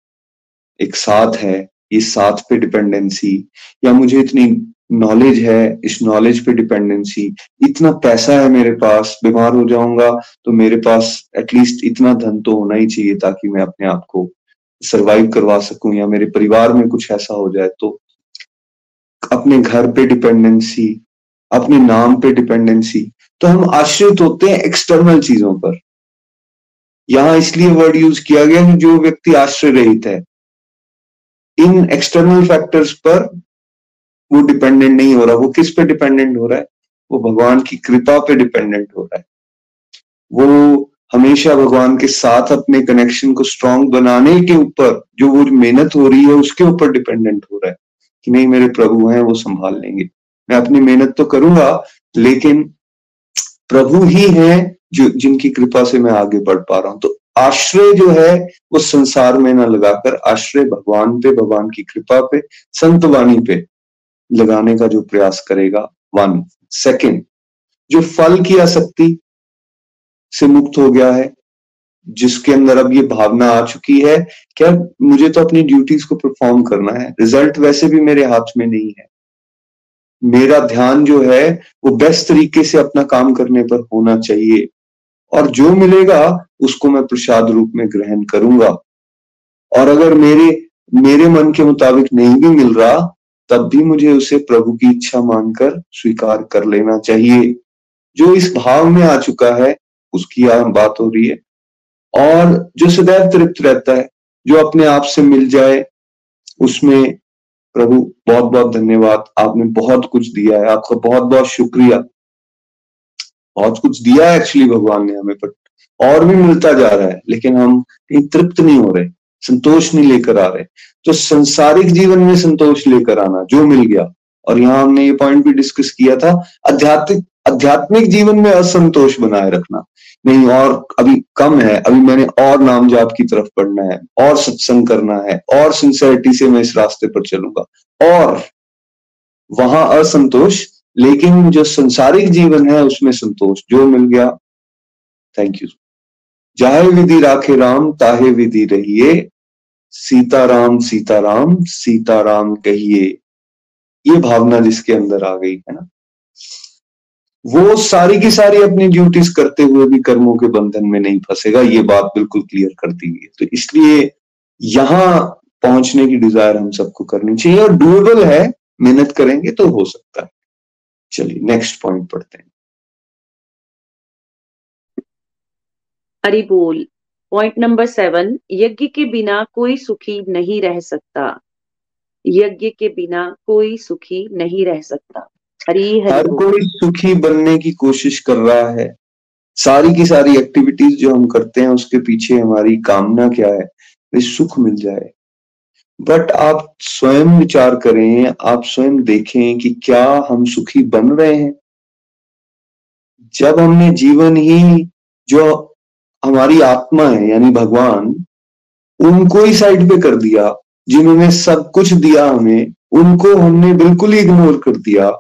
एक साथ है। ये साथ पे डिपेंडेंसी या मुझे इतनी नॉलेज है, इस नॉलेज पे डिपेंडेंसी इतना पैसा है मेरे पास, बीमार हो जाऊँगा तो मेरे पास एटलीस्ट इतना धन तो होना ही चाहिए ताकि मैं अपने आप को सरवाइव करवा सकूँ या मेरे परिवार में कुछ ऐसा हो जाए। तो अपने घर पे डिपेंडेंसी अपने नाम पे डिपेंडेंसी तो हम आश्रित होते हैं एक्सटर्नल चीज़ों पर। यहाँ इसलिए वर्ड यूज़ किया गया कि जो व्यक्ति आश्रय रहित है, इन एक्सटर्नल फैक्टर्स पर वो डिपेंडेंट नहीं हो रहा, वो किस पे डिपेंडेंट हो रहा है? वो भगवान की कृपा पे डिपेंडेंट हो रहा है। वो हमेशा भगवान के साथ अपने कनेक्शन को स्ट्रांग बनाने के ऊपर, जो वो मेहनत हो रही है, उसके ऊपर डिपेंडेंट हो रहा है कि नहीं, मेरे प्रभु हैं, वो संभाल लेंगे। मैं अपनी मेहनत तो करूँगा, लेकिन प्रभु ही हैं जो, जिनकी कृपा से मैं आगे बढ़ पा रहा हूँ। तो आश्रय जो है, वो संसार में ना लगाकर आश्रय भगवान पे, भगवान की कृपा पे, संत वाणी पे लगाने का जो प्रयास करेगा वन सेकंड जो फल की आसक्ति से मुक्त हो गया है, जिसके अंदर अब ये भावना आ चुकी है क्या मुझे तो अपनी ड्यूटीज़ को परफॉर्म करना है रिज़ल्ट वैसे भी मेरे हाथ में नहीं है। मेरा ध्यान जो है, वो बेस्ट तरीके से अपना काम करने पर होना चाहिए और जो मिलेगा, उसको मैं प्रसाद रूप में ग्रहण करूँगा। और अगर मेरे मेरे मन के मुताबिक नहीं भी मिल रहा तब भी मुझे उसे प्रभु की इच्छा मानकर स्वीकार कर लेना चाहिए। जो इस भाव में आ चुका है, उसकी यहाँ बात हो रही है। और जो सदैव तृप्त रहता है, जो अपने आप से मिल जाए, उसमें प्रभु बहुत बहुत धन्यवाद। आपने बहुत कुछ दिया है। आपका बहुत बहुत शुक्रिया। बहुत कुछ दिया है एक्चुअली भगवान ने हमें बट और भी मिलता जा रहा है, लेकिन हम कहीं तृप्त नहीं हो रहे। संतोष नहीं लेकर आ रहे। तो संसारिक जीवन में संतोष लेकर आना, जो मिल गया। और यहाँ हमने ये पॉइंट भी डिस्कस किया था, आध्यात्मिक आध्यात्मिक जीवन में असंतोष बनाए रखना। नहीं, और अभी कम है, अभी मैंने और नाम जाप की तरफ़ पढ़ना है, और सत्संग करना है, और सिंसेरिटी से मैं इस रास्ते पर चलूँगा। और वहाँ असंतोष, लेकिन जो संसारिक जीवन है, उसमें संतोष। जो मिल गया थैंक यू जाहे विधि राखे राम, ताहे विधि रहिए। सीताराम सीताराम सीताराम कहिए। ये भावना जिसके अंदर आ गई है ना। वो सारी की सारी अपनी ड्यूटीज़ करते हुए भी कर्मों के बंधन में नहीं फंसेगा, ये बात बिल्कुल क्लियर कर दी गई है। तो इसलिए यहाँ पहुँचने की डिज़ायर हम सबको करनी चाहिए और डूएबल है, मेहनत करेंगे तो हो सकता है। चलिए नेक्स्ट पॉइंट पढ़ते हैं। हरि बोल। पॉइंट नंबर सेवन यज्ञ के बिना कोई सुखी नहीं रह सकता। यज्ञ के बिना कोई सुखी नहीं रह सकता। हरी हर कोई सुखी बनने की कोशिश कर रहा है। सारी की सारी एक्टिविटीज़ जो हम करते हैं उसके पीछे हमारी कामना क्या है? वे सुख मिल जाए। बट आप स्वयं विचार करें आप स्वयं देखें कि क्या हम सुखी बन रहे हैं। जब हमने जीवन ही जो हमारी आत्मा है, यानी भगवान, उनको ही साइड पे कर दिया, जिन्होंने सब कुछ दिया हमें, उनको हमने बिल्कुल ही इग्नोर कर दिया।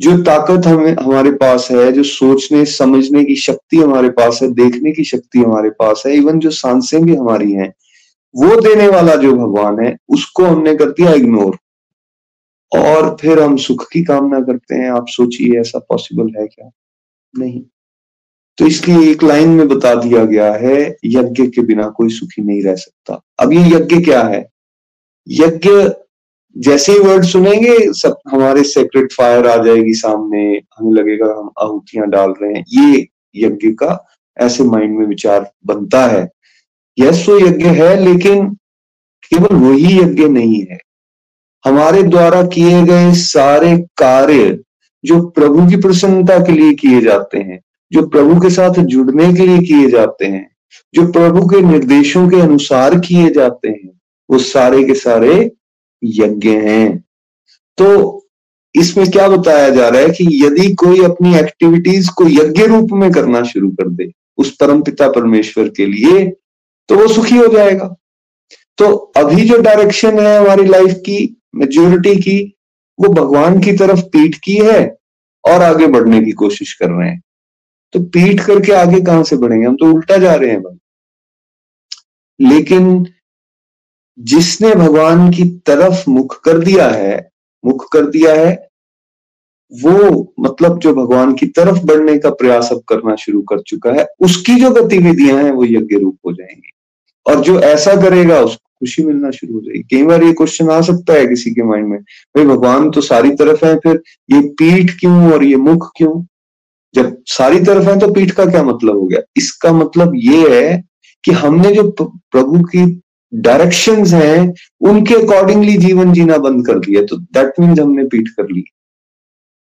जो ताकत हमें, हमारे पास है, जो सोचने, समझने की शक्ति हमारे पास है, देखने की शक्ति हमारे पास है इवन जो साँसें भी हमारी हैं, वो देने वाला जो भगवान है, उसको हमने कर दिया इग्नोर और फिर हम सुख की कामना करते हैं, आप सोचिए, ऐसा पॉसिबल है क्या? नहीं। तो इसलिए एक लाइन में बता दिया गया है, यज्ञ के बिना कोई सुखी नहीं रह सकता। अब ये यज्ञ क्या है? यज्ञ जैसे ही वर्ड सुनेंगे, सब हमारे सेक्रेट फायर आ जाएगी सामने, हमें लगेगा हम आहुतियाँ डाल रहे हैं। ये यज्ञ का ऐसे माइंड में विचार बनता है। यस वो यज्ञ है, लेकिन केवल वही यज्ञ नहीं है। हमारे द्वारा किए गए सारे कार्य जो प्रभु की प्रसन्नता के लिए किए जाते हैं जो प्रभु के साथ जुड़ने के लिए किए जाते हैं, जो प्रभु के निर्देशों के अनुसार किए जाते हैं, वो सारे के सारे यज्ञ हैं। तो इसमें क्या बताया जा रहा है कि यदि कोई अपनी एक्टिविटीज़ को यज्ञ रूप में करना शुरू कर दे, उस परम पिता परमेश्वर के लिए तो वो सुखी हो जाएगा। तो अभी जो डायरेक्शन है हमारी लाइफ की मेच्योरिटी की, वो भगवान की तरफ़ पीठ की है और आगे बढ़ने की कोशिश कर रहे हैं। तो पीठ करके आगे कहाँ से बढ़ेंगे? हम तो उल्टा जा रहे हैं भाई। लेकिन जिसने भगवान की तरफ़ मुख कर दिया है, मुख कर दिया है, वो मतलब जो भगवान की तरफ़ बढ़ने का प्रयास अब करना शुरू कर चुका है, उसकी जो गतिविधियाँ हैं, वो यज्ञ रूप हो जाएँगी। और जो ऐसा करेगा, उसको खुशी मिलना शुरू हो जाएगी। कई बार ये क्वेश्चन आ सकता है किसी के माइंड में, भाई भगवान तो सारी तरफ़ है, फिर ये पीठ क्यों और ये मुख क्यों? जब सारी तरफ़ है तो पीठ का क्या मतलब हो गया? इसका मतलब ये है कि हमने जो प्रभु की डायरेक्शन हैं, उनके अकॉर्डिंगली जीवन जीना बंद कर दिया। तो दैट मीन्स हमने पीठ कर ली।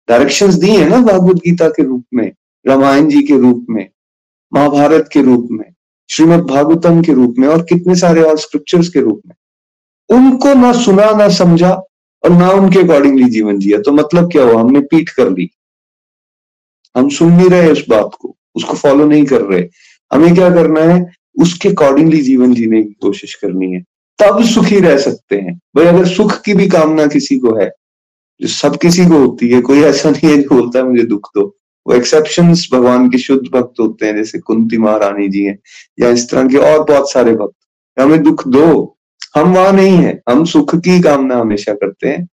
डायरेक्शंस दी है ना भागवत गीता के रूप में, रामायण जी के रूप में, महाभारत के रूप में, श्रीमद भागवतम के रूप में और कितने सारे और स्क्रिप्चर्स के रूप में। उनको ना सुना, ना समझा और ना उनके अकॉर्डिंगली जीवन जिया। तो मतलब क्या हुआ? हमने पीठ कर ली। हम सुन नहीं रहे उस बात को, उसको फॉलो नहीं कर रहे। हमें क्या करना है? उसके अकॉर्डिंगली जीवन जीने की कोशिश करनी है। तब सुखी रह सकते हैं। भाई, अगर सुख की भी कामना किसी को है, जो सब किसी को होती है, कोई ऐसा नहीं है जो बोलता है, मुझे दुख दो। वो एक्सेप्शन भगवान के शुद्ध भक्त होते हैं, जैसे कुंती महारानी जी हैं, या इस तरह के और बहुत सारे भक्त। हमें दुख दो। हम वहाँ नहीं है। हम सुख की कामना हमेशा करते हैं।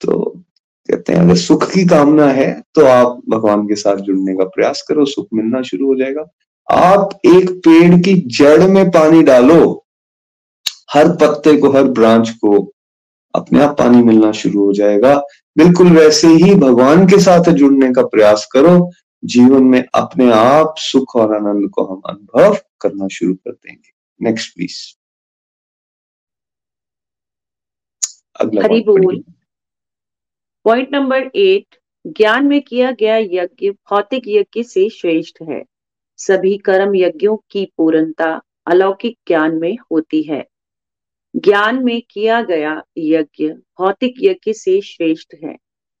तो कहते हैं अगर सुख की कामना है तो आप भगवान के साथ जुड़ने का प्रयास करो सुख मिलना शुरू हो जाएगा। आप एक पेड़ की जड़ में पानी डालो हर पत्ते को हर ब्रांच को अपने आप पानी मिलना शुरू हो जाएगा। बिल्कुल वैसे ही भगवान के साथ जुड़ने का प्रयास करो जीवन में अपने आप सुख और आनंद को हम अनुभव करना शुरू कर देंगे। नेक्स्ट प्लीज़ अगला हरी बोल। पॉइंट नंबर एट ज्ञान में किया गया यज्ञ भौतिक यज्ञ से श्रेष्ठ है। सभी कर्म यज्ञों की पूर्णता अलौकिक ज्ञान में होती है। ज्ञान में किया गया यज्ञ भौतिक यज्ञ से श्रेष्ठ है।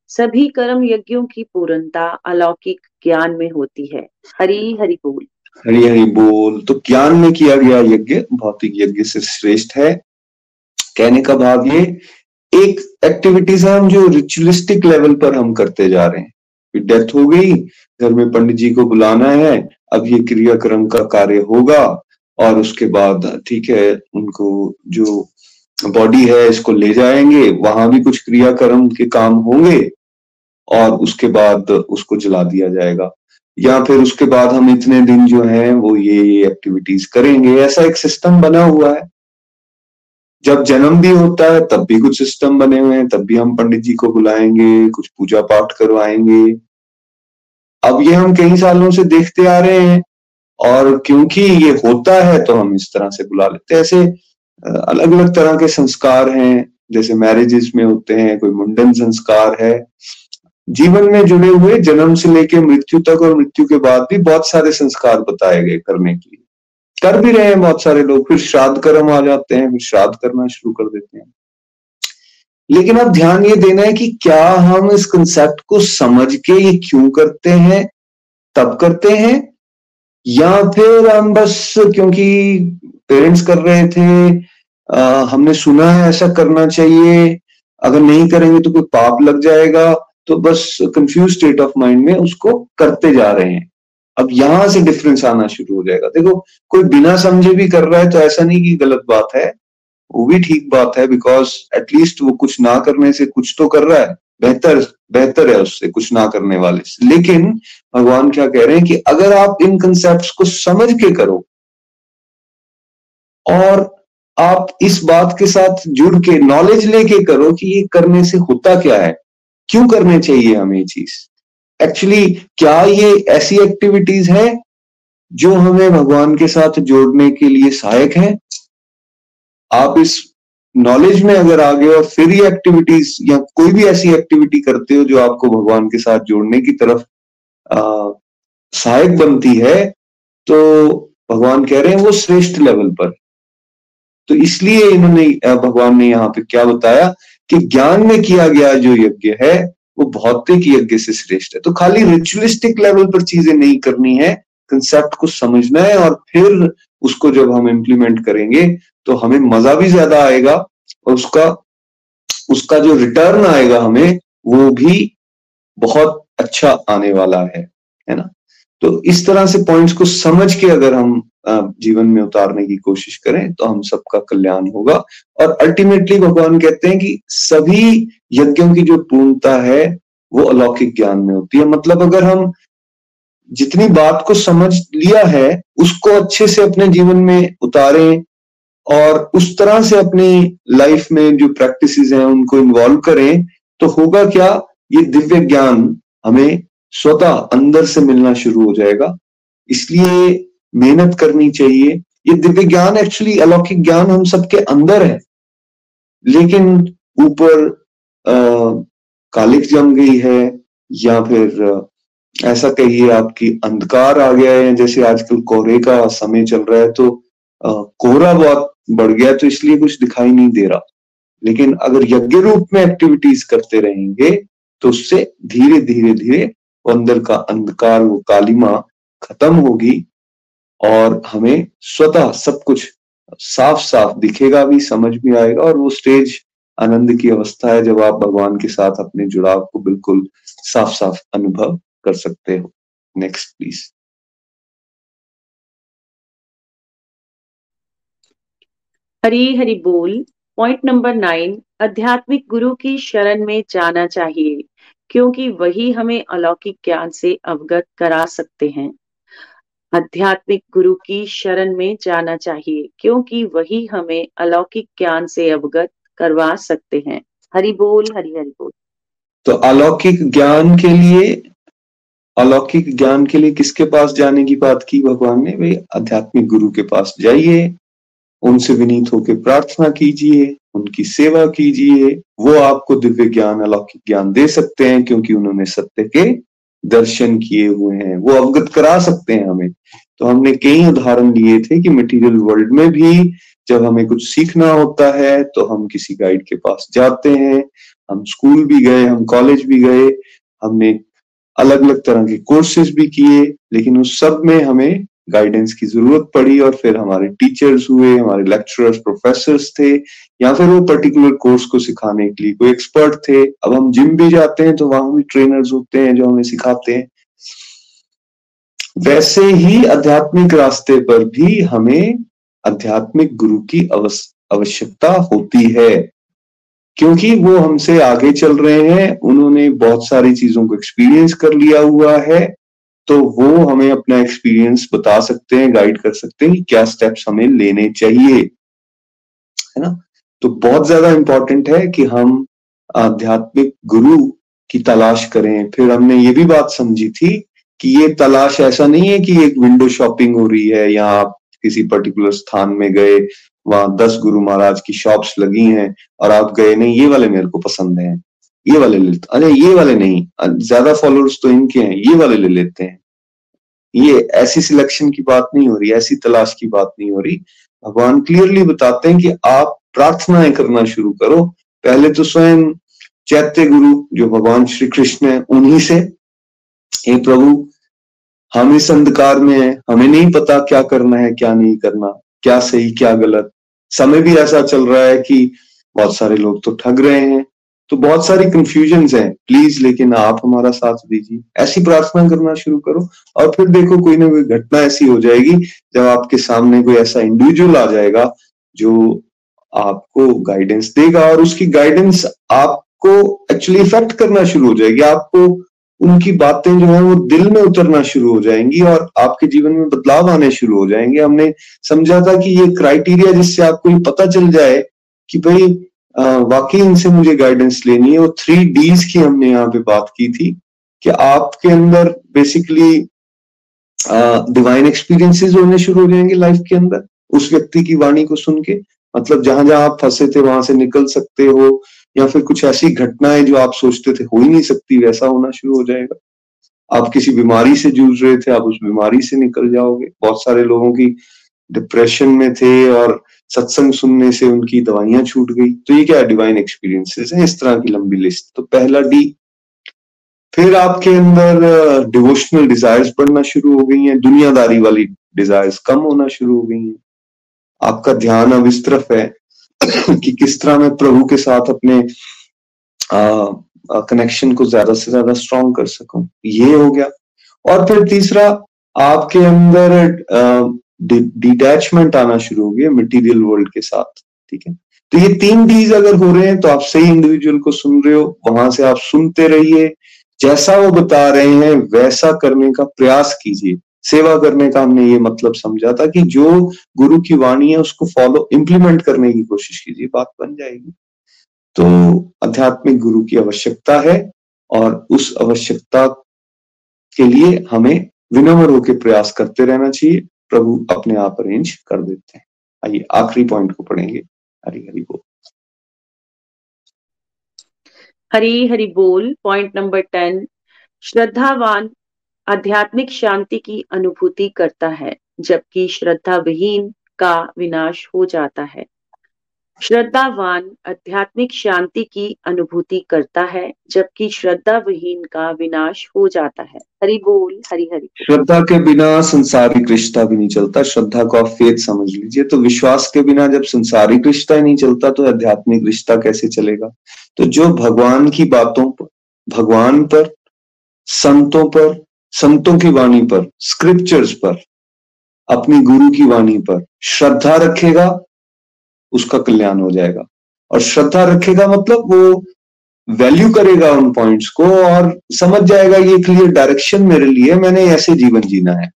सभी कर्म यज्ञों की पूर्णता अलौकिक ज्ञान में होती है। हरी हरि बोल। हरी हरि बोल। तो ज्ञान में किया गया यज्ञ भौतिक यज्ञ से श्रेष्ठ है। कहने का भाव ये एक एक्टिविटीज़ है हम जो रिचुअलिस्टिक लेवल पर हम करते जा रहे हैं। डेथ हो गई, घर में पंडित जी को बुलाना है, अब ये क्रियाक्रम का कार्य होगा, और उसके बाद ठीक है, उनको जो बॉडी है, इसको ले जाएँगे, वहाँ भी कुछ क्रियाक्रम के काम होंगे, और उसके बाद उसको जला दिया जाएगा। या फिर उसके बाद हम इतने दिन जो है, वो ये एक्टिविटीज़ करेंगे। ऐसा एक सिस्टम बना हुआ है। जब जन्म भी होता है, तब भी कुछ सिस्टम बने हुए हैं, तब भी हम पंडित जी को बुलाएँगे, कुछ पूजा पाठ करवाएँगे। अब ये हम कई सालों से देखते आ रहे हैं और क्योंकि ये होता है तो हम इस तरह से बुला लेते हैं। ऐसे अलग अलग तरह के संस्कार हैं, जैसे मैरिजेस में होते हैं, कोई मुंडन संस्कार है। जीवन में जुड़े हुए, जन्म से लेके मृत्यु तक और मृत्यु के बाद भी बहुत सारे संस्कार बताए गए करने के लिए। कर भी रहे हैं बहुत सारे लोग फिर श्राद्ध कर्म आ जाते हैं फिर श्राद्ध करना शुरू कर देते हैं। लेकिन अब ध्यान ये देना है कि क्या हम इस कंसेप्ट को समझ के ये क्यों करते हैं तब करते हैं या फिर हम बस क्योंकि पेरेंट्स कर रहे थे आ, हमने सुना है ऐसा करना चाहिए अगर नहीं करेंगे तो कोई पाप लग जाएगा तो बस कंफ्यूज स्टेट ऑफ़ माइंड में उसको करते जा रहे हैं। अब यहाँ से डिफरेंस आना शुरू हो जाएगा। देखो, कोई बिना समझे भी कर रहा है तो ऐसा नहीं कि गलत बात है। वो भी ठीक बात है बिकॉज़ एटलीस्ट वो कुछ ना करने से कुछ तो कर रहा है। बेहतर बेहतर है उससे कुछ ना करने वाले से। लेकिन भगवान क्या कह रहे हैं कि अगर आप इन कंसेप्ट को समझ के करो और आप इस बात के साथ जुड़ के नॉलेज लेके करो कि ये करने से होता क्या है? क्यों करने चाहिए हमें ये चीज़? एक्चुअली क्या ये ऐसी एक्टिविटीज़ है जो हमें भगवान के साथ जोड़ने के लिए सहायक है? आप इस नॉलेज में अगर आ गए और फिर ये एक्टिविटीज़ या कोई भी ऐसी एक्टिविटी करते हो जो आपको भगवान के साथ जोड़ने की तरफ़ सहायक बनती है तो भगवान कह रहे हैं वो श्रेष्ठ लेवल पर। तो इसलिए इन्होंने भगवान ने यहाँ पे क्या बताया कि ज्ञान में किया गया जो यज्ञ है वो भौतिक यज्ञ से श्रेष्ठ है। तो खाली रिचुअलिस्टिक लेवल पर चीज़ें नहीं करनी है कंसेप्ट को समझना है और फिर उसको जब हम इम्प्लीमेंट करेंगे तो हमें मज़ा भी ज़्यादा आएगा और उसका उसका जो रिटर्न आएगा हमें, वो भी बहुत अच्छा आने वाला है है ना? तो इस तरह से पॉइंट्स को समझ के अगर हम जीवन में उतारने की कोशिश करें तो हम सबका कल्याण होगा। और अल्टीमेटली भगवान कहते हैं कि सभी यज्ञों की जो पूर्णता है, वो अलौकिक ज्ञान में होती है। मतलब अगर हम जितनी बात को समझ लिया है, उसको अच्छे से अपने जीवन में उतारें और उस तरह से अपनी लाइफ में जो प्रैक्टिस हैं, उनको इन्वॉल्व करें तो होगा क्या? ये दिव्य ज्ञान हमें स्वतः अंदर से मिलना शुरू हो जाएगा। इसलिए मेहनत करनी चाहिए। ये दिव्य ज्ञान एक्चुअली अलौकिक ज्ञान हम सबके अंदर है। लेकिन ऊपर कालिक जम गई है या फिर ऐसा कहिए आपकी अंधकार आ गया है। जैसे आजकल कोहरे का समय चल रहा है तो कोहरा बहुत बढ़ गया तो इसलिए कुछ दिखाई नहीं दे रहा। लेकिन अगर यज्ञ रूप में एक्टिविटीज़ करते रहेंगे तो उससे धीरे धीरे धीरे अंदर का अंधकार वो कालिमा खत्म होगी और हमें स्वतः सब कुछ साफ़ साफ़ दिखेगा भी, समझ भी आएगा और वो स्टेज आनंद की अवस्था है जब आप भगवान के साथ अपने जुड़ाव को बिल्कुल साफ़ साफ़ अनुभव कर सकते हो। नेक्स्ट प्लीज़ हरी हरी बोल पॉइंट नंबर नाइन आध्यात्मिक गुरु की शरण में जाना चाहिए। क्योंकि वही हमें अलौकिक ज्ञान से अवगत करा सकते हैं। आध्यात्मिक गुरु की शरण में जाना चाहिए, क्योंकि वही हमें अलौकिक ज्ञान से अवगत करवा सकते हैं। हरि बोल, हरि हरि बोल। तो अलौकिक ज्ञान के लिए, अलौकिक ज्ञान के लिए किसके पास जाने की बात की भगवान ने? भाई आध्यात्मिक गुरु के पास जाइए। उनसे विनीत होकर प्रार्थना कीजिए, उनकी सेवा कीजिए, वो आपको दिव्य ज्ञान, अलौकिक ज्ञान दे सकते हैं क्योंकि उन्होंने सत्य के दर्शन किए हुए हैं, वो अवगत करा सकते हैं हमें। तो हमने कई उदाहरण लिए थे कि मटेरियल वर्ल्ड में भी जब हमें कुछ सीखना होता है तो हम किसी गाइड के पास जाते हैं, हम स्कूल भी गए, हम कॉलेज भी गए, हमने अलग अलग तरह के कोर्सेज भी किए, लेकिन उस सब में हमें गाइडेंस की ज़रूरत पड़ी और फिर हमारे टीचर्स हुए, हमारे लेक्चरर्स प्रोफेसर्स थे, या फिर वो पर्टिकुलर कोर्स को सिखाने के लिए कोई एक्सपर्ट थे। अब हम जिम भी जाते हैं तो वहाँ भी ट्रेनर्स होते हैं जो हमें सिखाते हैं। वैसे ही आध्यात्मिक रास्ते पर भी हमें आध्यात्मिक गुरु की आवश्यकता होती है। क्योंकि वो हमसे आगे चल रहे हैं, उन्होंने बहुत सारी चीज़ों को एक्सपीरियंस कर लिया हुआ है। तो वो हमें अपना एक्सपीरियंस बता सकते हैं गाइड कर सकते हैं कि क्या स्टेप्स हमें लेने चाहिए। है ना? तो बहुत ज़्यादा इंपॉर्टेंट है कि हम आध्यात्मिक गुरु की तलाश करें। फिर हमने ये भी बात समझी थी कि ये तलाश ऐसा नहीं है कि एक विंडो शॉपिंग हो रही है, या आप किसी पर्टिकुलर स्थान में गए, वहाँ दस गुरु महाराज की शॉप्स लगी हैं और आप गए, नहीं, ये वाले मेरे को पसंद है। ये वाले ले लेते अरे, ये वाले नहीं। ज़्यादा फॉलोअर्स तो इनके हैं। ये वाले ले लेते हैं। ये ऐसी सिलेक्शन की बात नहीं हो रही, ऐसी तलाश की बात नहीं हो रही। भगवान क्लियरली बताते हैं कि आप प्रार्थनाएँ करना शुरू करो। पहले तो स्वयं चैत्य गुरु जो भगवान श्री कृष्ण है, उन्हीं से, हे प्रभु, हम इस अंधकार में है। हमें नहीं पता क्या करना है, क्या नहीं करना, क्या सही, क्या गलत। समय भी ऐसा चल रहा है कि बहुत सारे लोग तो ठग रहे हैं। तो बहुत सारी कंफ्यूजन हैं। प्लीज़ लेकिन आप हमारा साथ दीजिए। ऐसी प्रार्थना करना शुरू करो और फिर देखो कोई ना कोई घटना ऐसी हो जाएगी, जब आपके सामने कोई ऐसा इंडिविजुअल आ जाएगा जो आपको गाइडेंस देगा और उसकी गाइडेंस आपको एक्चुअली इफ़ेक्ट करना शुरू हो जाएगी। आपको उनकी बातें जो है वो दिल में उतरना शुरू हो जाएँगी और आपके जीवन में बदलाव आने शुरू हो जाएँगे। हमने समझा था कि ये क्राइटेरिया जिससे आपको ये पता चल जाए कि भाई वाकई इनसे मुझे गाइडेंस लेनी है। और थ्री डीज की हमने यहाँ पे बात की थी कि आपके अंदर बेसिकली डिवाइन एक्सपीरियंसेस होने शुरू हो जाएँगे लाइफ के अंदर, उस व्यक्ति की वाणी को सुन के। मतलब जहाँ जहाँ आप फंसे थे, वहाँ से निकल सकते हो, या फिर कुछ ऐसी घटनाएँ जो आप सोचते थे, हो ही नहीं सकती, वैसा होना शुरू हो जाएगा। आप किसी बीमारी से जूझ रहे थे, आप उस बीमारी से निकल जाओगे। बहुत सारे लोगों की डिप्रेशन में थे और सत्संग सुनने से उनकी दवाइयाँ छूट गई। तो ये क्या डिवाइन एक्सपीरियंसेस है? इस तरह की लंबी लिस्ट तो पहला डी फिर आपके अंदर डिवोशनल डिजायर्स बढ़ना शुरू हो गई हैं। दुनियादारी वाली डिजायर्स कम होना शुरू हो गई हैं। आपका ध्यान अब इस तरफ़ है कि किस तरह मैं प्रभु के साथ अपने कनेक्शन को ज़्यादा से ज़्यादा स्ट्रॉन्ग कर सकूँ। ये हो गया। और फिर तीसरा, आपके अंदर डिटैचमेंट आना शुरू हो गया मटेरियल वर्ल्ड के साथ, ठीक है? तो ये तीन डीज अगर हो रहे हैं तो आप सही इंडिविजुअल को सुन रहे हो, वहाँ से आप सुनते रहिए। जैसा वो बता रहे हैं, वैसा करने का प्रयास कीजिए। सेवा करने का हमने ये मतलब समझा था कि जो गुरु की वाणी है, उसको फॉलो इंप्लीमेंट करने की कोशिश कीजिए, बात बन जाएगी। तो आध्यात्मिक गुरु की आवश्यकता है, और उस आवश्यकता के लिए हमें विनम्र होकर प्रयास करते रहना चाहिए। प्रभु अपने आप अरेंज कर देते हैं। आइए, आखिरी पॉइंट को पढ़ेंगे। हरी हरी बोल। हरी हरी बोल पॉइंट नंबर टेन श्रद्धावान आध्यात्मिक शांति की अनुभूति करता है, जबकि श्रद्धा विहीन का विनाश हो जाता है। श्रद्धावान आध्यात्मिक शांति की अनुभूति करता है, जबकि श्रद्धा विहीन का विनाश हो जाता है। हरि बोल, हरि हरि। श्रद्धा के बिना संसारिक रिश्ता भी नहीं चलता। श्रद्धा को आप फेथ समझ लीजिए तो विश्वास के बिना जब संसारिक रिश्ता ही नहीं चलता तो आध्यात्मिक रिश्ता कैसे चलेगा? तो जो भगवान की बातों पर, भगवान पर, संतों पर, संतों की वाणी पर स्क्रिप्चर्स पर, अपनी गुरु की वाणी पर श्रद्धा रखेगा उसका कल्याण हो जाएगा। और श्रद्धा रखेगा मतलब वो वैल्यू करेगा उन पॉइंट्स को और समझ जाएगा ये क्लियर डायरेक्शन मेरे लिए मैंने ऐसे जीवन जीना है।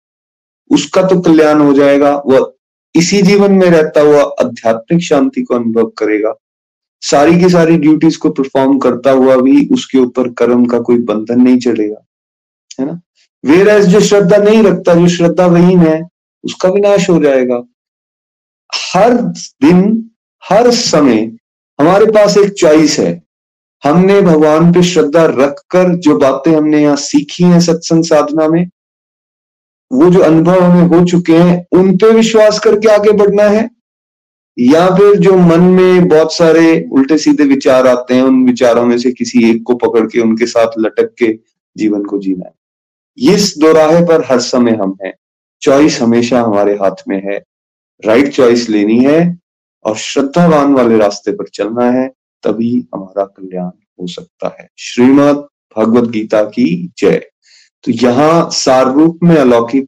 उसका तो कल्याण हो जाएगा, वह इसी जीवन में रहता हुआ आध्यात्मिक शांति को अनुभव करेगा। सारी की सारी ड्यूटीज़ को परफॉर्म करता हुआ भी उसके ऊपर कर्म का कोई बंधन नहीं चढ़ेगा, है ना? वेर एज जो श्रद्धा नहीं रखता, जो श्रद्धा वहीन है, उसका विनाश हो जाएगा। हर दिन, हर समय हमारे पास एक चॉइस है। हमने भगवान पे श्रद्धा रखकर जो बातें हमने यहाँ सीखी हैं सत्संग साधना में, वो जो अनुभव हमें हो चुके हैं, उन पे विश्वास करके आगे बढ़ना है? या फिर जो मन में बहुत सारे उल्टे सीधे विचार आते हैं, उन विचारों में से किसी एक को पकड़ के, उनके साथ लटक के जीवन को जीना है? इस दोराहे पर हर समय हम हैं। चॉइस हमेशा हमारे हाथ में है। राइट चॉइस लेनी है और श्रद्धावान वाले रास्ते पर चलना है, तभी हमारा कल्याण हो सकता है। श्रीमद भगवत गीता की जय। तो यहाँ सार रूप में अलौकिक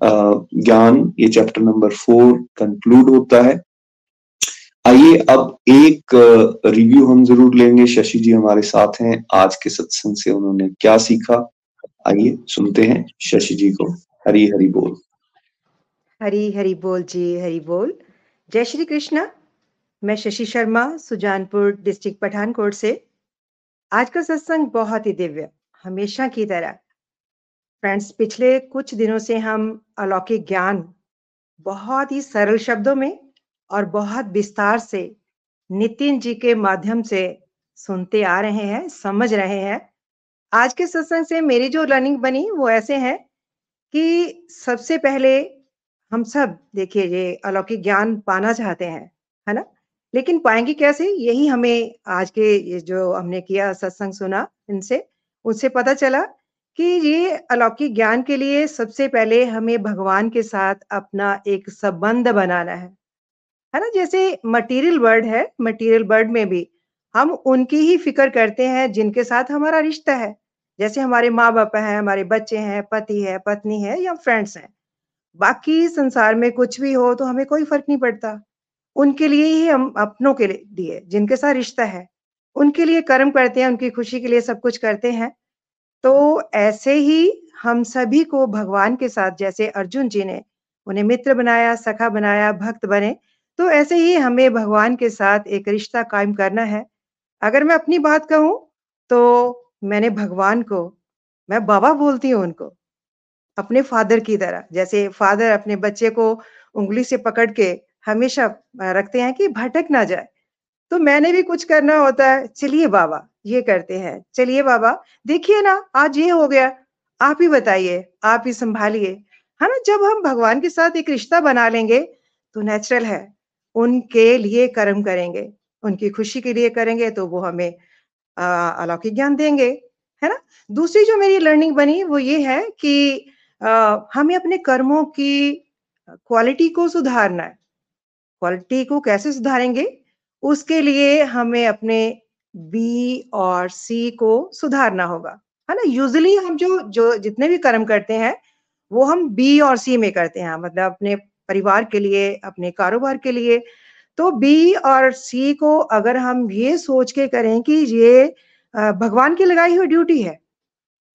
ज्ञान, ये चैप्टर नंबर फोर कंक्लूड होता है। आइए अब एक रिव्यू हम ज़रूर लेंगे। शशि जी हमारे साथ हैं। आज के सत्संग से उन्होंने क्या सीखा? आइए सुनते हैं शशि जी को। हरी हरी बोल। हरी हरी बोल जी, हरी बोल। जय श्री कृष्ण। मैं शशि शर्मा, सुजानपुर डिस्ट्रिक्ट पठानकोट से। आज का सत्संग बहुत ही दिव्य, हमेशा की तरह। फ्रेंड्स, पिछले कुछ दिनों से हम अलौकिक ज्ञान, बहुत ही सरल शब्दों में और बहुत विस्तार से नितिन जी के माध्यम से सुनते आ रहे हैं, समझ रहे हैं। आज के सत्संग से मेरी जो लर्निंग बनी वो ऐसे है कि सबसे पहले हम सब, देखिए, ये अलौकिक ज्ञान पाना चाहते हैं, है ना? लेकिन पाएँगे कैसे? यही हमें आज के ये जो हमने किया, सत्संग सुना, इनसे, उससे पता चला कि ये अलौकिक ज्ञान के लिए सबसे पहले हमें भगवान के साथ अपना एक संबंध बनाना है। है ना? जैसे मटेरियल वर्ड है मटेरियल वर्ड में भी हम उनकी ही फ़िक्र करते हैं जिनके साथ हमारा रिश्ता है। जैसे हमारे माँ बाप हैं, हमारे बच्चे हैं, पति है, पत्नी है या फ्रेंड्स हैं। बाकी संसार में कुछ भी हो तो हमें कोई फ़र्क नहीं पड़ता। उनके लिए ही हम अपनों के लिए जिनके साथ रिश्ता है। उनके लिए कर्म करते हैं, उनकी खुशी के लिए सब कुछ करते हैं। तो ऐसे ही हम सभी को भगवान के साथ, जैसे अर्जुन जी ने उन्हें मित्र बनाया, सखा बनाया, भक्त बने तो ऐसे ही हमें भगवान के साथ एक रिश्ता कायम करना है। अगर मैं अपनी बात कहूँ तो मैंने भगवान को, मैं बाबा बोलती हूँ उनको अपने फादर की तरह। जैसे फादर अपने बच्चे को उंगली से पकड़ के हमेशा रखते हैं कि भटक ना जाए। तो मैंने भी कुछ करना होता है। चलिए बाबा, ये करते हैं। चलिए बाबा, देखिए ना, आज ये हो गया। आप ही बताइए, आप ही संभालिए। है ना, जब हम भगवान के साथ एक रिश्ता बना लेंगे तो नेचुरल है। उनके लिए कर्म करेंगे, उनकी खुशी के लिए करेंगे तो वो हमें अलौकिक ज्ञान देंगे। है ना? दूसरी जो मेरी लर्निंग बनी, वो ये है कि हमें अपने कर्मों की क्वालिटी को सुधारना है। क्वालिटी को कैसे सुधारेंगे? उसके लिए हमें अपने बी और सी को सुधारना होगा। है ना? यूजली हम जो जो जितने भी कर्म करते हैं, वो हम बी और सी में करते हैं। मतलब अपने परिवार के लिए, अपने कारोबार के लिए। तो बी और सी को अगर हम ये सोच के करें कि ये भगवान की लगाई हुई ड्यूटी है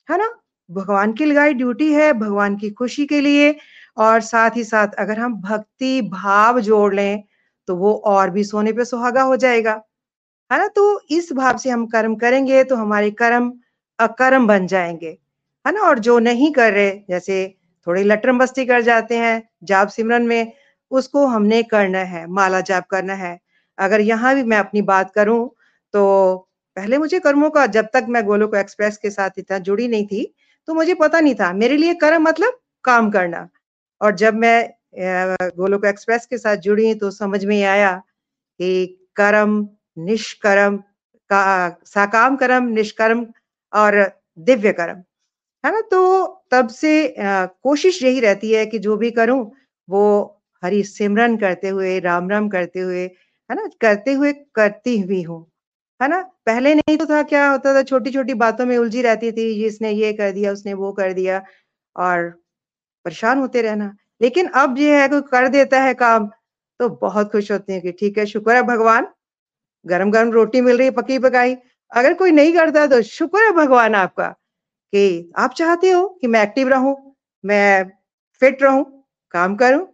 है ना? भगवान की लगाई ड्यूटी है, भगवान की खुशी के लिए और साथ ही साथ अगर हम भक्ति भाव जोड़ लें तो वो और भी सोने पे सुहागा हो जाएगा। है ना? तो इस भाव से हम कर्म करेंगे तो हमारे कर्म अकर्म बन जाएँगे। है ना? और जो नहीं कर रहे, जैसे थोड़ी लटरम बस्ती कर जाते हैं, जाप सिमरन में, उसको हमने करना है, माला जाप करना है। अगर यहाँ भी मैं अपनी बात करूँ तो पहले मुझे कर्मों का, जब तक मैं गोलोक एक्सप्रेस के साथ इतना जुड़ी नहीं थी तो मुझे पता नहीं था। मेरे लिए कर्म मतलब काम करना। और जब मैं गोलोक एक्सप्रेस के साथ जुड़ी तो समझ में आया कि कर्म निष्कर्म का साकाम कर्म निष्कर्म और दिव्य कर्म। है ना? तो तब से आ, कोशिश यही रहती है कि जो भी करूँ वो हरि सिमरन करते हुए राम राम करते हुए है ना? करते हुए करती हुई हूँ। है ना? पहले नहीं तो था क्या होता था छोटी छोटी बातों में उलझी रहती थी जिसने ये कर दिया, उसने वो कर दिया, और परेशान होते रहना। लेकिन अब ये है कोई कर देता है काम तो बहुत खुश होते हैं कि ठीक है, शुक्र है भगवान गरम गरम रोटी मिल रही है पकी पकाई। अगर कोई नहीं करता तो शुक्र है भगवान आपका, कि आप चाहते हो कि मैं एक्टिव रहूँ, मैं फिट रहूँ, काम करूँ।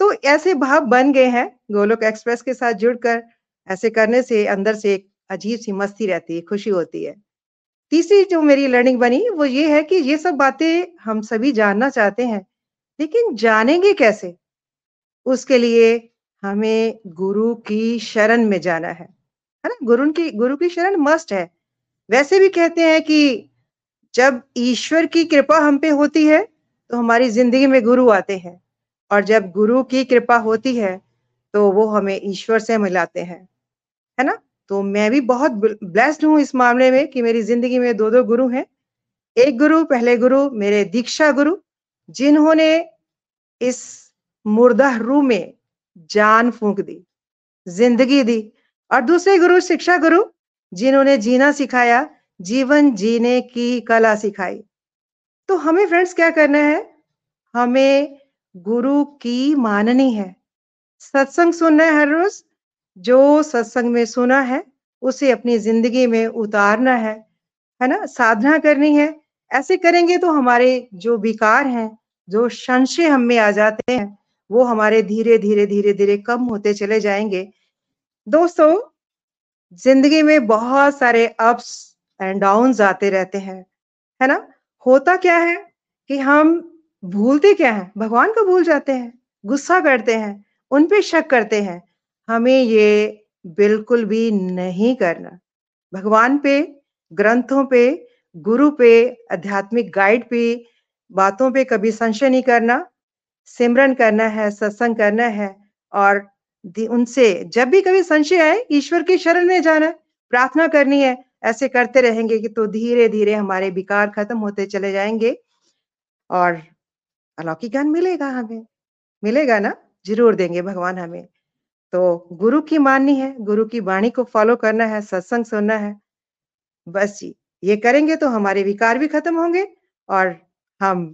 तो ऐसे भाव बन गए हैं गोलोक एक्सप्रेस के साथ जुड़कर, ऐसे करने से, अंदर से एक अजीब सी मस्ती रहती है, खुशी होती है। तीसरी जो मेरी लर्निंग बनी, वो ये है कि ये सब बातें हम सभी जानना चाहते हैं, लेकिन जानेंगे कैसे? उसके लिए हमें गुरु की शरण में जाना है। है ना? गुरु की गुरु की शरण मस्ट है। वैसे भी कहते हैं कि जब ईश्वर की कृपा हम पे होती है तो हमारी ज़िंदगी में गुरु आते हैं, और जब गुरु की कृपा होती है तो वो हमें ईश्वर से मिलाते हैं। है ना? तो मैं भी बहुत ब्लेस्ड हूँ इस मामले में कि मेरी ज़िंदगी में दो दो गुरु हैं। एक गुरु, पहले गुरु, मेरे दीक्षा गुरु, जिन्होंने इस मुर्दा रू में जान फूंक दी, ज़िंदगी दी। और दूसरे गुरु, शिक्षा गुरु, जिन्होंने जीना सिखाया, जीवन जीने की कला सिखाई। तो हमें फ्रेंड्स क्या करना है? हमें गुरु की माननी है। सत्संग सुनना है हर रोज जो सत्संग में सुना है, उसे अपनी ज़िंदगी में उतारना है है ना? साधना करनी है। ऐसे करेंगे तो हमारे जो विकार हैं, जो संशय हम में आ जाते हैं, वो हमारे धीरे धीरे धीरे धीरे कम होते चले जाएँगे। दोस्तों, ज़िंदगी में बहुत सारे अप्स एंड डाउन्स आते रहते हैं, है ना? होता क्या है कि हम भूलते क्या है? भगवान को भूल जाते हैं, गुस्सा करते हैं, उन पे शक करते हैं हमें ये बिल्कुल भी नहीं करना। भगवान पे, ग्रंथों पे, गुरु पे, आध्यात्मिक गाइड पे बातों पे कभी संशय नहीं करना। सिमरन करना है, सत्संग करना है और उनसे जब भी कभी संशय आए, ईश्वर की शरण में जाना। प्रार्थना करनी है, ऐसे करते रहेंगे कि तो धीरे धीरे हमारे विकार खत्म होते चले जाएँगे और अलौकिक ज्ञान मिलेगा हमें। मिलेगा ना? ज़रूर देंगे, भगवान हमें। तो गुरु की माननी है, गुरु की वाणी को फॉलो करना है, सत्संग सुनना है। बस जी, ये करेंगे तो हमारे विकार भी खत्म होंगे और हम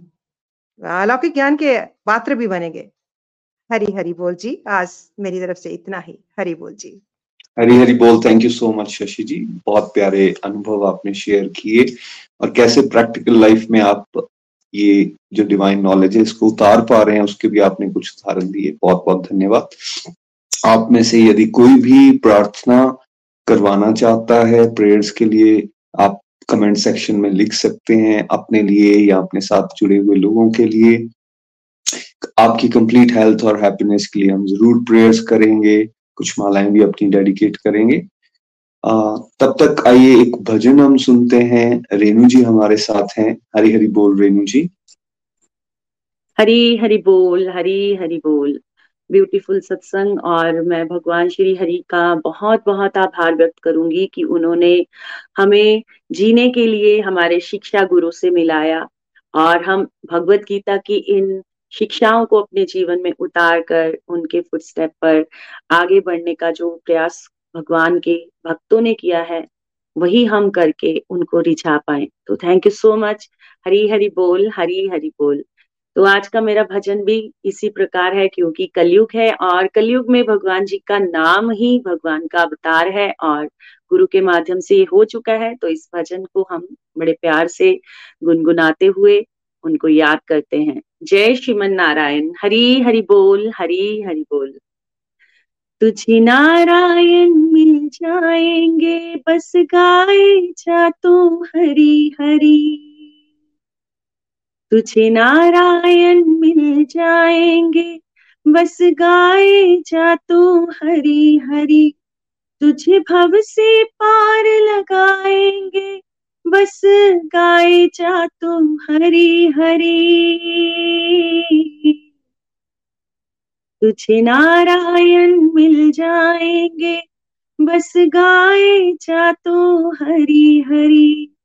अलौकिक ज्ञान के पात्र भी बनेंगे। हरी हरी बोल जी, आज मेरी तरफ़ से इतना ही। हरी बोल जी। हरी हरी बोल thank you so much Shashi ji. बहुत प्यारे अनुभव आपने शेयर किए और कैसे प्रैक्टिकल लाइफ में आप ये जो डिवाइन नॉलेज है, इसको उतार पा रहे हैं, उसके भी आपने कुछ उदाहरण दिए। बहुत बहुत धन्यवाद। आप में से यदि कोई भी प्रार्थना करवाना चाहता है प्रेयर्स के लिए आप कमेंट सेक्शन में लिख सकते हैं अपने लिए या अपने साथ जुड़े हुए लोगों के लिए। आपकी कंप्लीट हेल्थ और हैप्पीनेस के लिए हम ज़रूर प्रेयर्स करेंगे कुछ मालाएँ भी अपनी डेडिकेट करेंगे। आ, तब तक आइए एक भजन हम सुनते हैं। रेणु जी हमारे साथ हैं। हरी हरी बोल रेणु जी। हरी हरी बोल हरी हरी बोल। ब्यूटीफुल सत्संग और मैं भगवान श्री हरि का बहुत बहुत आभार व्यक्त करूँगी कि उन्होंने हमें जीने के लिए हमारे शिक्षा गुरु से मिलाया और हम भगवत गीता की इन शिक्षाओं को अपने जीवन में उतार कर उनके फुटस्टेप पर आगे बढ़ने का जो प्रयास भगवान के भक्तों ने किया है, वही हम करके उनको रिझा पाए। तो thank you so much Hari Hari बोल, हरी हरी बोल। तो आज का मेरा भजन भी इसी प्रकार है, क्योंकि कलयुग है और कलयुग में भगवान जी का नाम ही भगवान का अवतार है और गुरु के माध्यम से ये हो चुका है। तो इस भजन को हम बड़े प्यार से गुनगुनाते हुए उनको याद करते हैं। जय श्रीमन नारायण। हरी हरि बोल, हरी हरि बोल। तुझे नारायण मिल जाएँगे, बस गाए जा तू हरी हरी। तुझे नारायण मिल जाएँगे। बस गाए जा तू हरी हरी। तुझे भव से पार लगाएँगे। बस गाए जा तुम हरी हरी। तुझे नारायण मिल जाएँगे। बस गाए जा तो हरी हरी।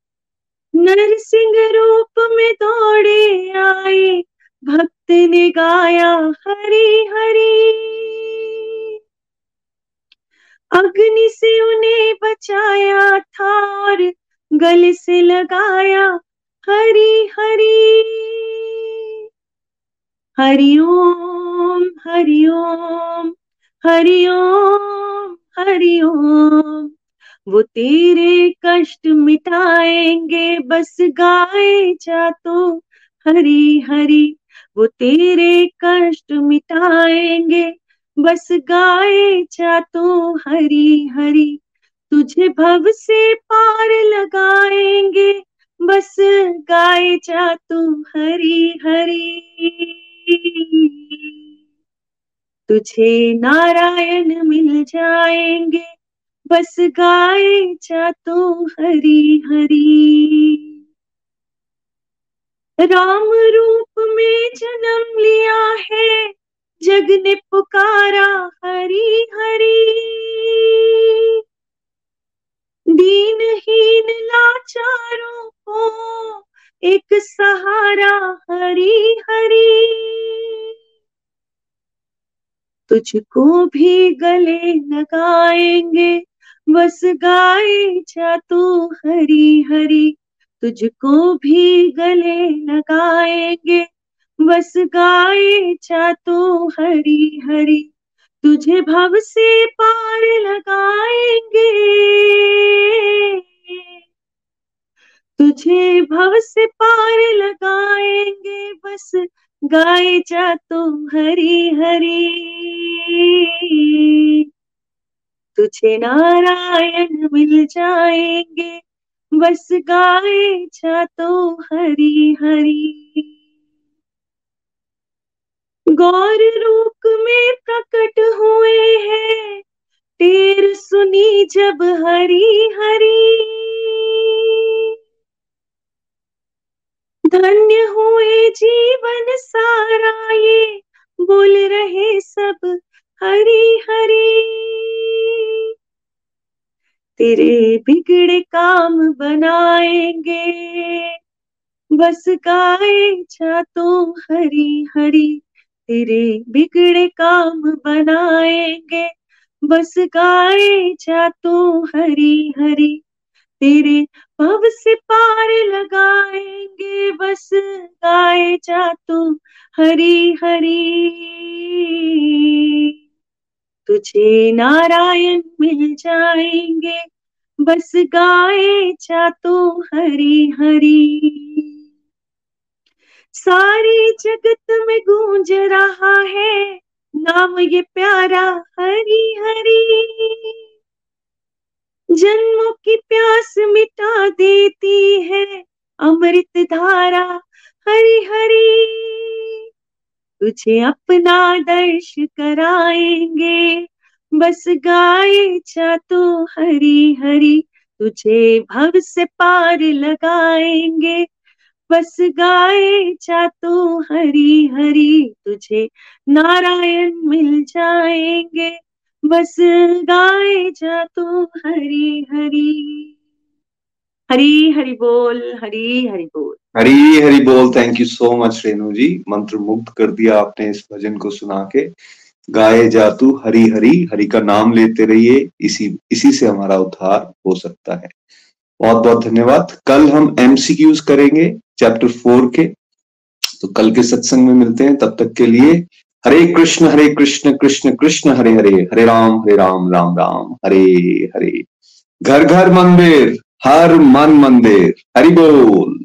नरसिंह रूप में दौड़े आए, भक्त ने गाया हरी हरी। अग्नि से उन्हें बचाया था और गले से लगाया हरी हरी। हरिओम हरिओम हरिओम हरिओम वो तेरे कष्ट मिटाएँगे, बस गाए जा तो हरी हरी। वो तेरे कष्ट मिटाएँगे, बस गाए जा तो हरी हरी। तुझे भव से पार लगाएँगे, बस गाए जा तू हरी हरी। तुझे नारायण मिल जाएँगे बस गाए जा तो हरी हरी राम रूप में जन्म लिया है, जग ने पुकारा हरी हरी दीनहीन लाचारों को एक सहारा हरी हरी तुझको भी गले लगाएँगे बस गाए जा तू हरी हरी तुझको भी गले लगाएँगे। बस गाए जा तू हरी हरी तुझे भव से पार लगाएँगे। तुझे भव से पार लगाएँगे, बस गाए जा तू हरी हरी तुझे नारायण मिल जाएँगे। बस गाए जा तो हरी हरी गौर रूप में प्रकट हुए हैं। टेर सुनी जब हरी हरी धन्य हुए जीवन सारा ये बोल रहे सब हरी हरी तेरे बिगड़े काम बनाएँगे। बस गाए जा तो हरी हरी तेरे बिगड़े काम बनाएँगे। बस गाए जा तो हरी हरी तेरे भव से पार लगाएँगे। बस गाए जा तू हरी हरी तुझे नारायण मिल जाएँगे। बस गाए जा तो हरी हरी। सारी जगत में गूंज रहा है, नाम ये प्यारा हरी हरी। जन्मों की प्यास मिटा देती है, अमृत धारा हरी हरी। तुझे अपना दर्श कराएँगे। बस गाए जा तो हरी हरी तुझे भव से पार लगाएँगे। बस गाए जा तो हरी हरी तुझे नारायण मिल जाएँगे। बस गाए जा तो हरी हरी हरी हरि बोल हरी हरि बोल। हरी हरी बोल thank you so much Renu ji. मंत्र मुग्ध कर दिया आपने इस भजन को सुना के। गाए जातु हरी हरी, हरि का नाम लेते रहिए, इसी इसी से हमारा उद्धार हो सकता है। बहुत बहुत धन्यवाद। कल हम एमसीक्यूज करेंगे चैप्टर फोर के। तो कल के सत्संग में मिलते हैं, तब तक के लिए हरे कृष्ण हरे कृष्ण कृष्ण कृष्ण, हरे हरे हरे राम हरे राम राम राम, हरे हरे। घर घर, मंदिर, हर मन, मंदिर, हरि बोल।